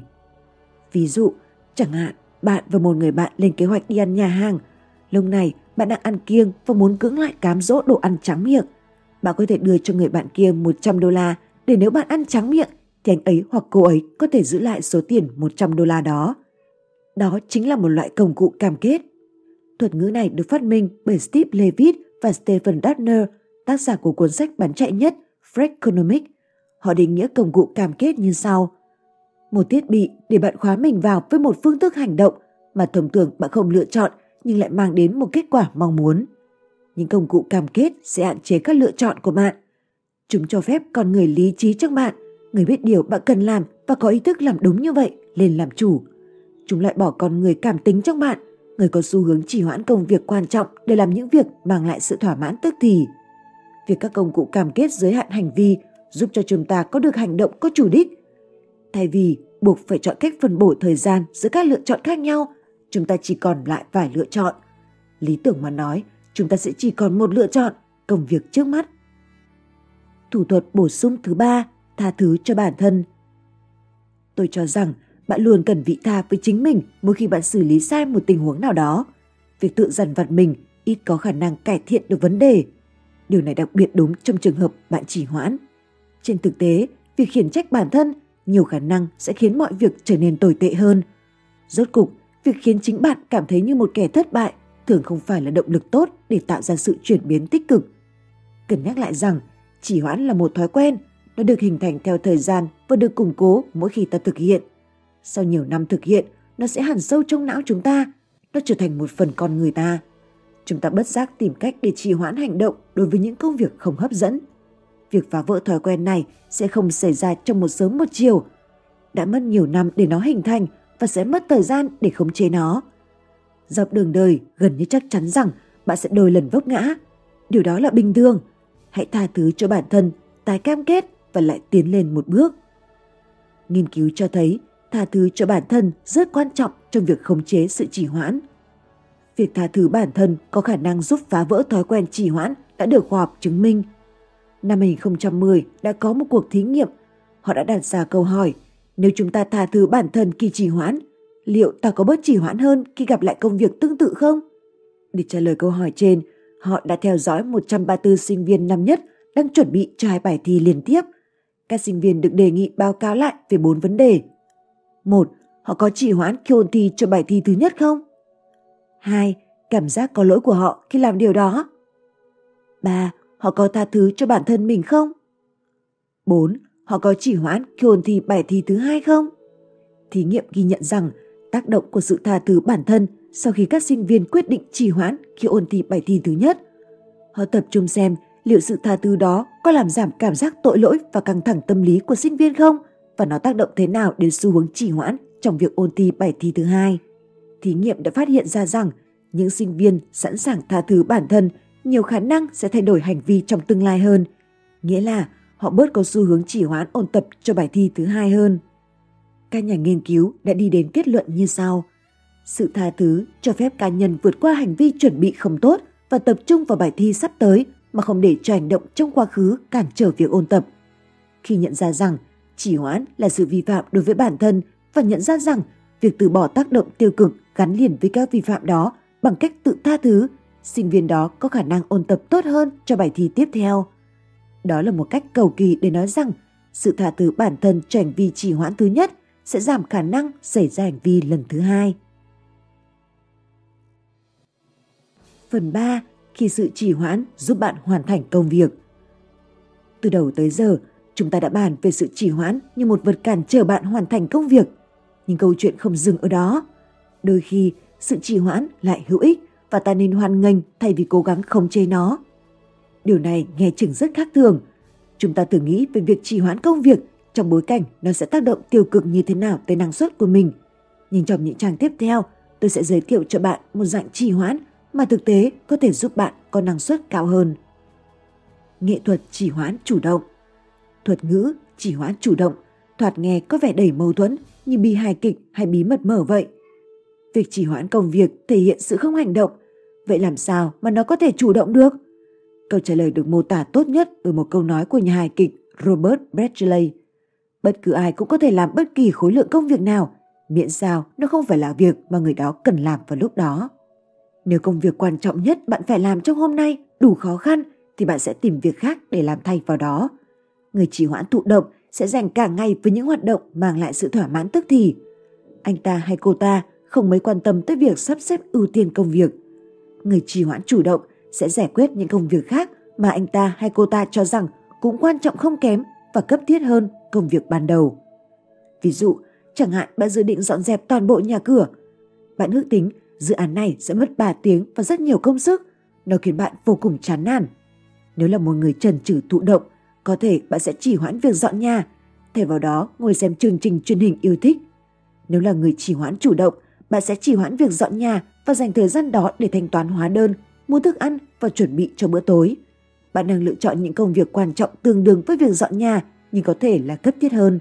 Ví dụ, chẳng hạn bạn và một người bạn lên kế hoạch đi ăn nhà hàng. Lúc này bạn đang ăn kiêng và muốn cưỡng lại cám dỗ đồ ăn trắng miệng. Bạn có thể đưa cho người bạn kia 100 đô la để nếu bạn ăn trắng miệng thì anh ấy hoặc cô ấy có thể giữ lại số tiền 100 đô la đó. Đó chính là một loại công cụ cam kết. Thuật ngữ này được phát minh bởi Steve Levitt và Stephen Dutner, tác giả của cuốn sách bán chạy nhất Freakonomics. Họ định nghĩa công cụ cam kết như sau. Một thiết bị để bạn khóa mình vào với một phương thức hành động mà thông thường bạn không lựa chọn nhưng lại mang đến một kết quả mong muốn. Những công cụ cam kết sẽ hạn chế các lựa chọn của bạn. Chúng cho phép con người lý trí trong bạn, người biết điều bạn cần làm và có ý thức làm đúng như vậy, lên làm chủ. Chúng lại bỏ con người cảm tính trong bạn, người có xu hướng chỉ hoãn công việc quan trọng để làm những việc mang lại sự thỏa mãn tức thì. Việc các công cụ cam kết giới hạn hành vi giúp cho chúng ta có được hành động có chủ đích. Thay vì buộc phải chọn cách phân bổ thời gian giữa các lựa chọn khác nhau, chúng ta chỉ còn lại vài lựa chọn. Lý tưởng mà nói, chúng ta sẽ chỉ còn một lựa chọn, công việc trước mắt. Thủ thuật bổ sung thứ ba, tha thứ cho bản thân. Tôi cho rằng bạn luôn cần vị tha với chính mình mỗi khi bạn xử lý sai một tình huống nào đó. Việc tự dằn vặt mình ít có khả năng cải thiện được vấn đề. Điều này đặc biệt đúng trong trường hợp bạn chỉ hoãn. Trên thực tế, việc khiển trách bản thân nhiều khả năng sẽ khiến mọi việc trở nên tồi tệ hơn. Rốt cục, việc khiến chính bạn cảm thấy như một kẻ thất bại thường không phải là động lực tốt để tạo ra sự chuyển biến tích cực. Cần nhắc lại rằng, chỉ hoãn là một thói quen, nó được hình thành theo thời gian và được củng cố mỗi khi ta thực hiện. Sau nhiều năm thực hiện, nó sẽ hẳn sâu trong não chúng ta, nó trở thành một phần con người ta. Chúng ta bất giác tìm cách để trì hoãn hành động đối với những công việc không hấp dẫn. Việc phá vỡ thói quen này sẽ không xảy ra trong một sớm một chiều. Đã mất nhiều năm để nó hình thành và sẽ mất thời gian để khống chế nó. Dọc đường đời gần như chắc chắn rằng bạn sẽ đôi lần vấp ngã. Điều đó là bình thường. Hãy tha thứ cho bản thân, tái cam kết và lại tiến lên một bước. Nghiên cứu cho thấy tha thứ cho bản thân rất quan trọng trong việc khống chế sự trì hoãn. Việc tha thứ bản thân có khả năng giúp phá vỡ thói quen trì hoãn đã được khoa học chứng minh. Năm 2010 đã có một cuộc thí nghiệm. Họ đã đặt ra câu hỏi, nếu chúng ta tha thứ bản thân khi trì hoãn, liệu ta có bớt trì hoãn hơn khi gặp lại công việc tương tự không? Để trả lời câu hỏi trên, họ đã theo dõi 134 sinh viên năm nhất đang chuẩn bị cho hai bài thi liên tiếp. Các sinh viên được đề nghị báo cáo lại về bốn vấn đề. Một, họ có trì hoãn khi ôn thi cho bài thi thứ nhất không? 2. Cảm giác có lỗi của họ khi làm điều đó. 3. Họ có tha thứ cho bản thân mình không? 4. Họ có chỉ hoãn khi ôn thi bài thi thứ hai không? Thí nghiệm ghi nhận rằng tác động của sự tha thứ bản thân sau khi các sinh viên quyết định trì hoãn khi ôn thi bài thi thứ nhất. Họ tập trung xem liệu sự tha thứ đó có làm giảm cảm giác tội lỗi và căng thẳng tâm lý của sinh viên không và nó tác động thế nào đến xu hướng trì hoãn trong việc ôn thi bài thi thứ hai thí nghiệm đã phát hiện ra rằng những sinh viên sẵn sàng tha thứ bản thân nhiều khả năng sẽ thay đổi hành vi trong tương lai hơn, nghĩa là họ bớt có xu hướng chỉ hoãn ôn tập cho bài thi thứ hai hơn. Các nhà nghiên cứu đã đi đến kết luận như sau. Sự tha thứ cho phép cá nhân vượt qua hành vi chuẩn bị không tốt và tập trung vào bài thi sắp tới mà không để cho hành động trong quá khứ cản trở việc ôn tập. Khi nhận ra rằng chỉ hoãn là sự vi phạm đối với bản thân và nhận ra rằng việc từ bỏ tác động tiêu cực gắn liền với các vi phạm đó bằng cách tự tha thứ, sinh viên đó có khả năng ôn tập tốt hơn cho bài thi tiếp theo. Đó là một cách cầu kỳ để nói rằng sự tha thứ bản thân cho hành vi trì hoãn thứ nhất sẽ giảm khả năng xảy ra hành vi lần thứ hai. Phần 3. Khi sự trì hoãn giúp bạn hoàn thành công việc. Từ đầu tới giờ, chúng ta đã bàn về sự trì hoãn như một vật cản trở bạn hoàn thành công việc. Nhưng câu chuyện không dừng ở đó. Đôi khi, sự trì hoãn lại hữu ích và ta nên hoan nghênh thay vì cố gắng khống chế nó. Điều này nghe chừng rất khác thường. Chúng ta thử nghĩ về việc trì hoãn công việc trong bối cảnh nó sẽ tác động tiêu cực như thế nào tới năng suất của mình. Nhưng trong những trang tiếp theo, tôi sẽ giới thiệu cho bạn một dạng trì hoãn mà thực tế có thể giúp bạn có năng suất cao hơn. Nghệ thuật trì hoãn chủ động Thuật ngữ chỉ hoãn chủ động thoạt nghe có vẻ đầy mâu thuẫn như bi hài kịch hay bí mật mở vậy – Việc chỉ hoãn công việc thể hiện sự không hành động. Vậy làm sao mà nó có thể chủ động được? Câu trả lời được mô tả tốt nhất ở một câu nói của nhà hài kịch Robert Bradley. Bất cứ ai cũng có thể làm bất kỳ khối lượng công việc nào, miễn sao nó không phải là việc mà người đó cần làm vào lúc đó. Nếu công việc quan trọng nhất bạn phải làm trong hôm nay đủ khó khăn thì bạn sẽ tìm việc khác để làm thay vào đó. Người trì hoãn thụ động sẽ dành cả ngày với những hoạt động mang lại sự thỏa mãn tức thì. Anh ta hay cô ta không mấy quan tâm tới việc sắp xếp ưu tiên công việc. Người trì hoãn chủ động sẽ giải quyết những công việc khác mà anh ta hay cô ta cho rằng cũng quan trọng không kém và cấp thiết hơn công việc ban đầu. Ví dụ, chẳng hạn bạn dự định dọn dẹp toàn bộ nhà cửa. Bạn ước tính dự án này sẽ mất 3 tiếng và rất nhiều công sức. Nó khiến bạn vô cùng chán nản. Nếu là một người trần trừ thụ động, có thể bạn sẽ chỉ hoãn việc dọn nhà, thay vào đó ngồi xem chương trình truyền hình yêu thích. Nếu là người chỉ hoãn chủ động, bạn sẽ chỉ hoãn việc dọn nhà và dành thời gian đó để thanh toán hóa đơn, mua thức ăn và chuẩn bị cho bữa tối. Bạn đang lựa chọn những công việc quan trọng tương đương với việc dọn nhà nhưng có thể là cấp thiết hơn.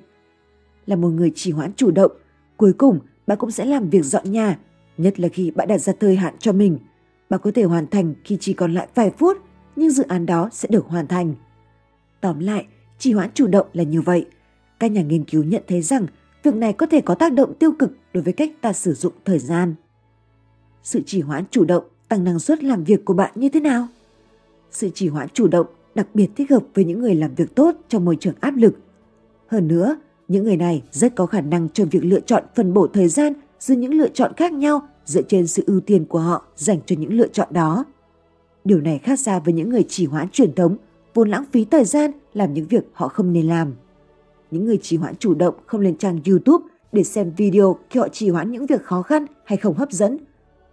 Là một người chỉ hoãn chủ động, cuối cùng bạn cũng sẽ làm việc dọn nhà, nhất là khi bạn đặt ra thời hạn cho mình. Bạn có thể hoàn thành khi chỉ còn lại vài phút, nhưng dự án đó sẽ được hoàn thành. Tóm lại, trì hoãn chủ động là như vậy. Các nhà nghiên cứu nhận thấy rằng việc này có thể có tác động tiêu cực đối với cách ta sử dụng thời gian. Sự trì hoãn chủ động tăng năng suất làm việc của bạn như thế nào? Sự trì hoãn chủ động đặc biệt thích hợp với những người làm việc tốt trong môi trường áp lực. Hơn nữa, những người này rất có khả năng trong việc lựa chọn phân bổ thời gian giữa những lựa chọn khác nhau dựa trên sự ưu tiên của họ dành cho những lựa chọn đó. Điều này khác xa với những người trì hoãn truyền thống, vốn lãng phí thời gian làm những việc họ không nên làm. Những người trì hoãn chủ động không lên trang YouTube để xem video khi họ trì hoãn những việc khó khăn hay không hấp dẫn.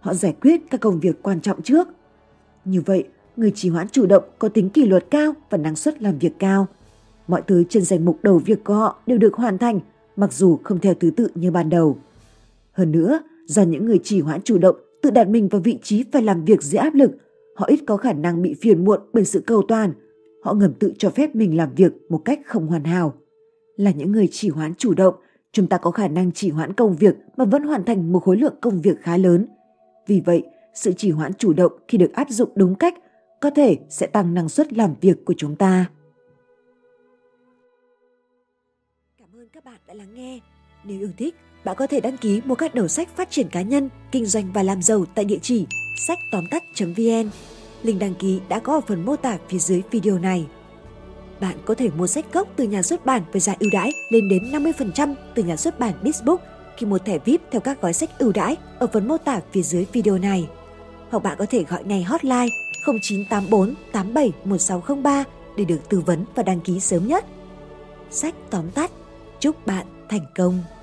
Họ giải quyết các công việc quan trọng trước. Như vậy, người trì hoãn chủ động có tính kỷ luật cao và năng suất làm việc cao. Mọi thứ trên danh mục đầu việc của họ đều được hoàn thành, mặc dù không theo thứ tự như ban đầu. Hơn nữa, do những người trì hoãn chủ động tự đặt mình vào vị trí phải làm việc dưới áp lực, họ ít có khả năng bị phiền muộn bởi sự cầu toàn. Họ ngầm tự cho phép mình làm việc một cách không hoàn hảo. Là những người chỉ hoãn chủ động, chúng ta có khả năng chỉ hoãn công việc mà vẫn hoàn thành một khối lượng công việc khá lớn. Vì vậy, sự chỉ hoãn chủ động khi được áp dụng đúng cách có thể sẽ tăng năng suất làm việc của chúng ta. Cảm ơn các bạn đã lắng nghe. Nếu yêu thích, bạn có thể đăng ký mua các đầu sách phát triển cá nhân, kinh doanh và làm giàu tại địa chỉ sách tóm tắt.vn. Link đăng ký đã có ở phần mô tả phía dưới video này. Bạn có thể mua sách gốc từ nhà xuất bản với giá ưu đãi lên đến 50% từ nhà xuất bản Bizbook khi mua thẻ VIP theo các gói sách ưu đãi ở phần mô tả phía dưới video này. Hoặc bạn có thể gọi ngay hotline 0984 87 1603 để được tư vấn và đăng ký sớm nhất. Sách tóm tắt. Chúc bạn thành công!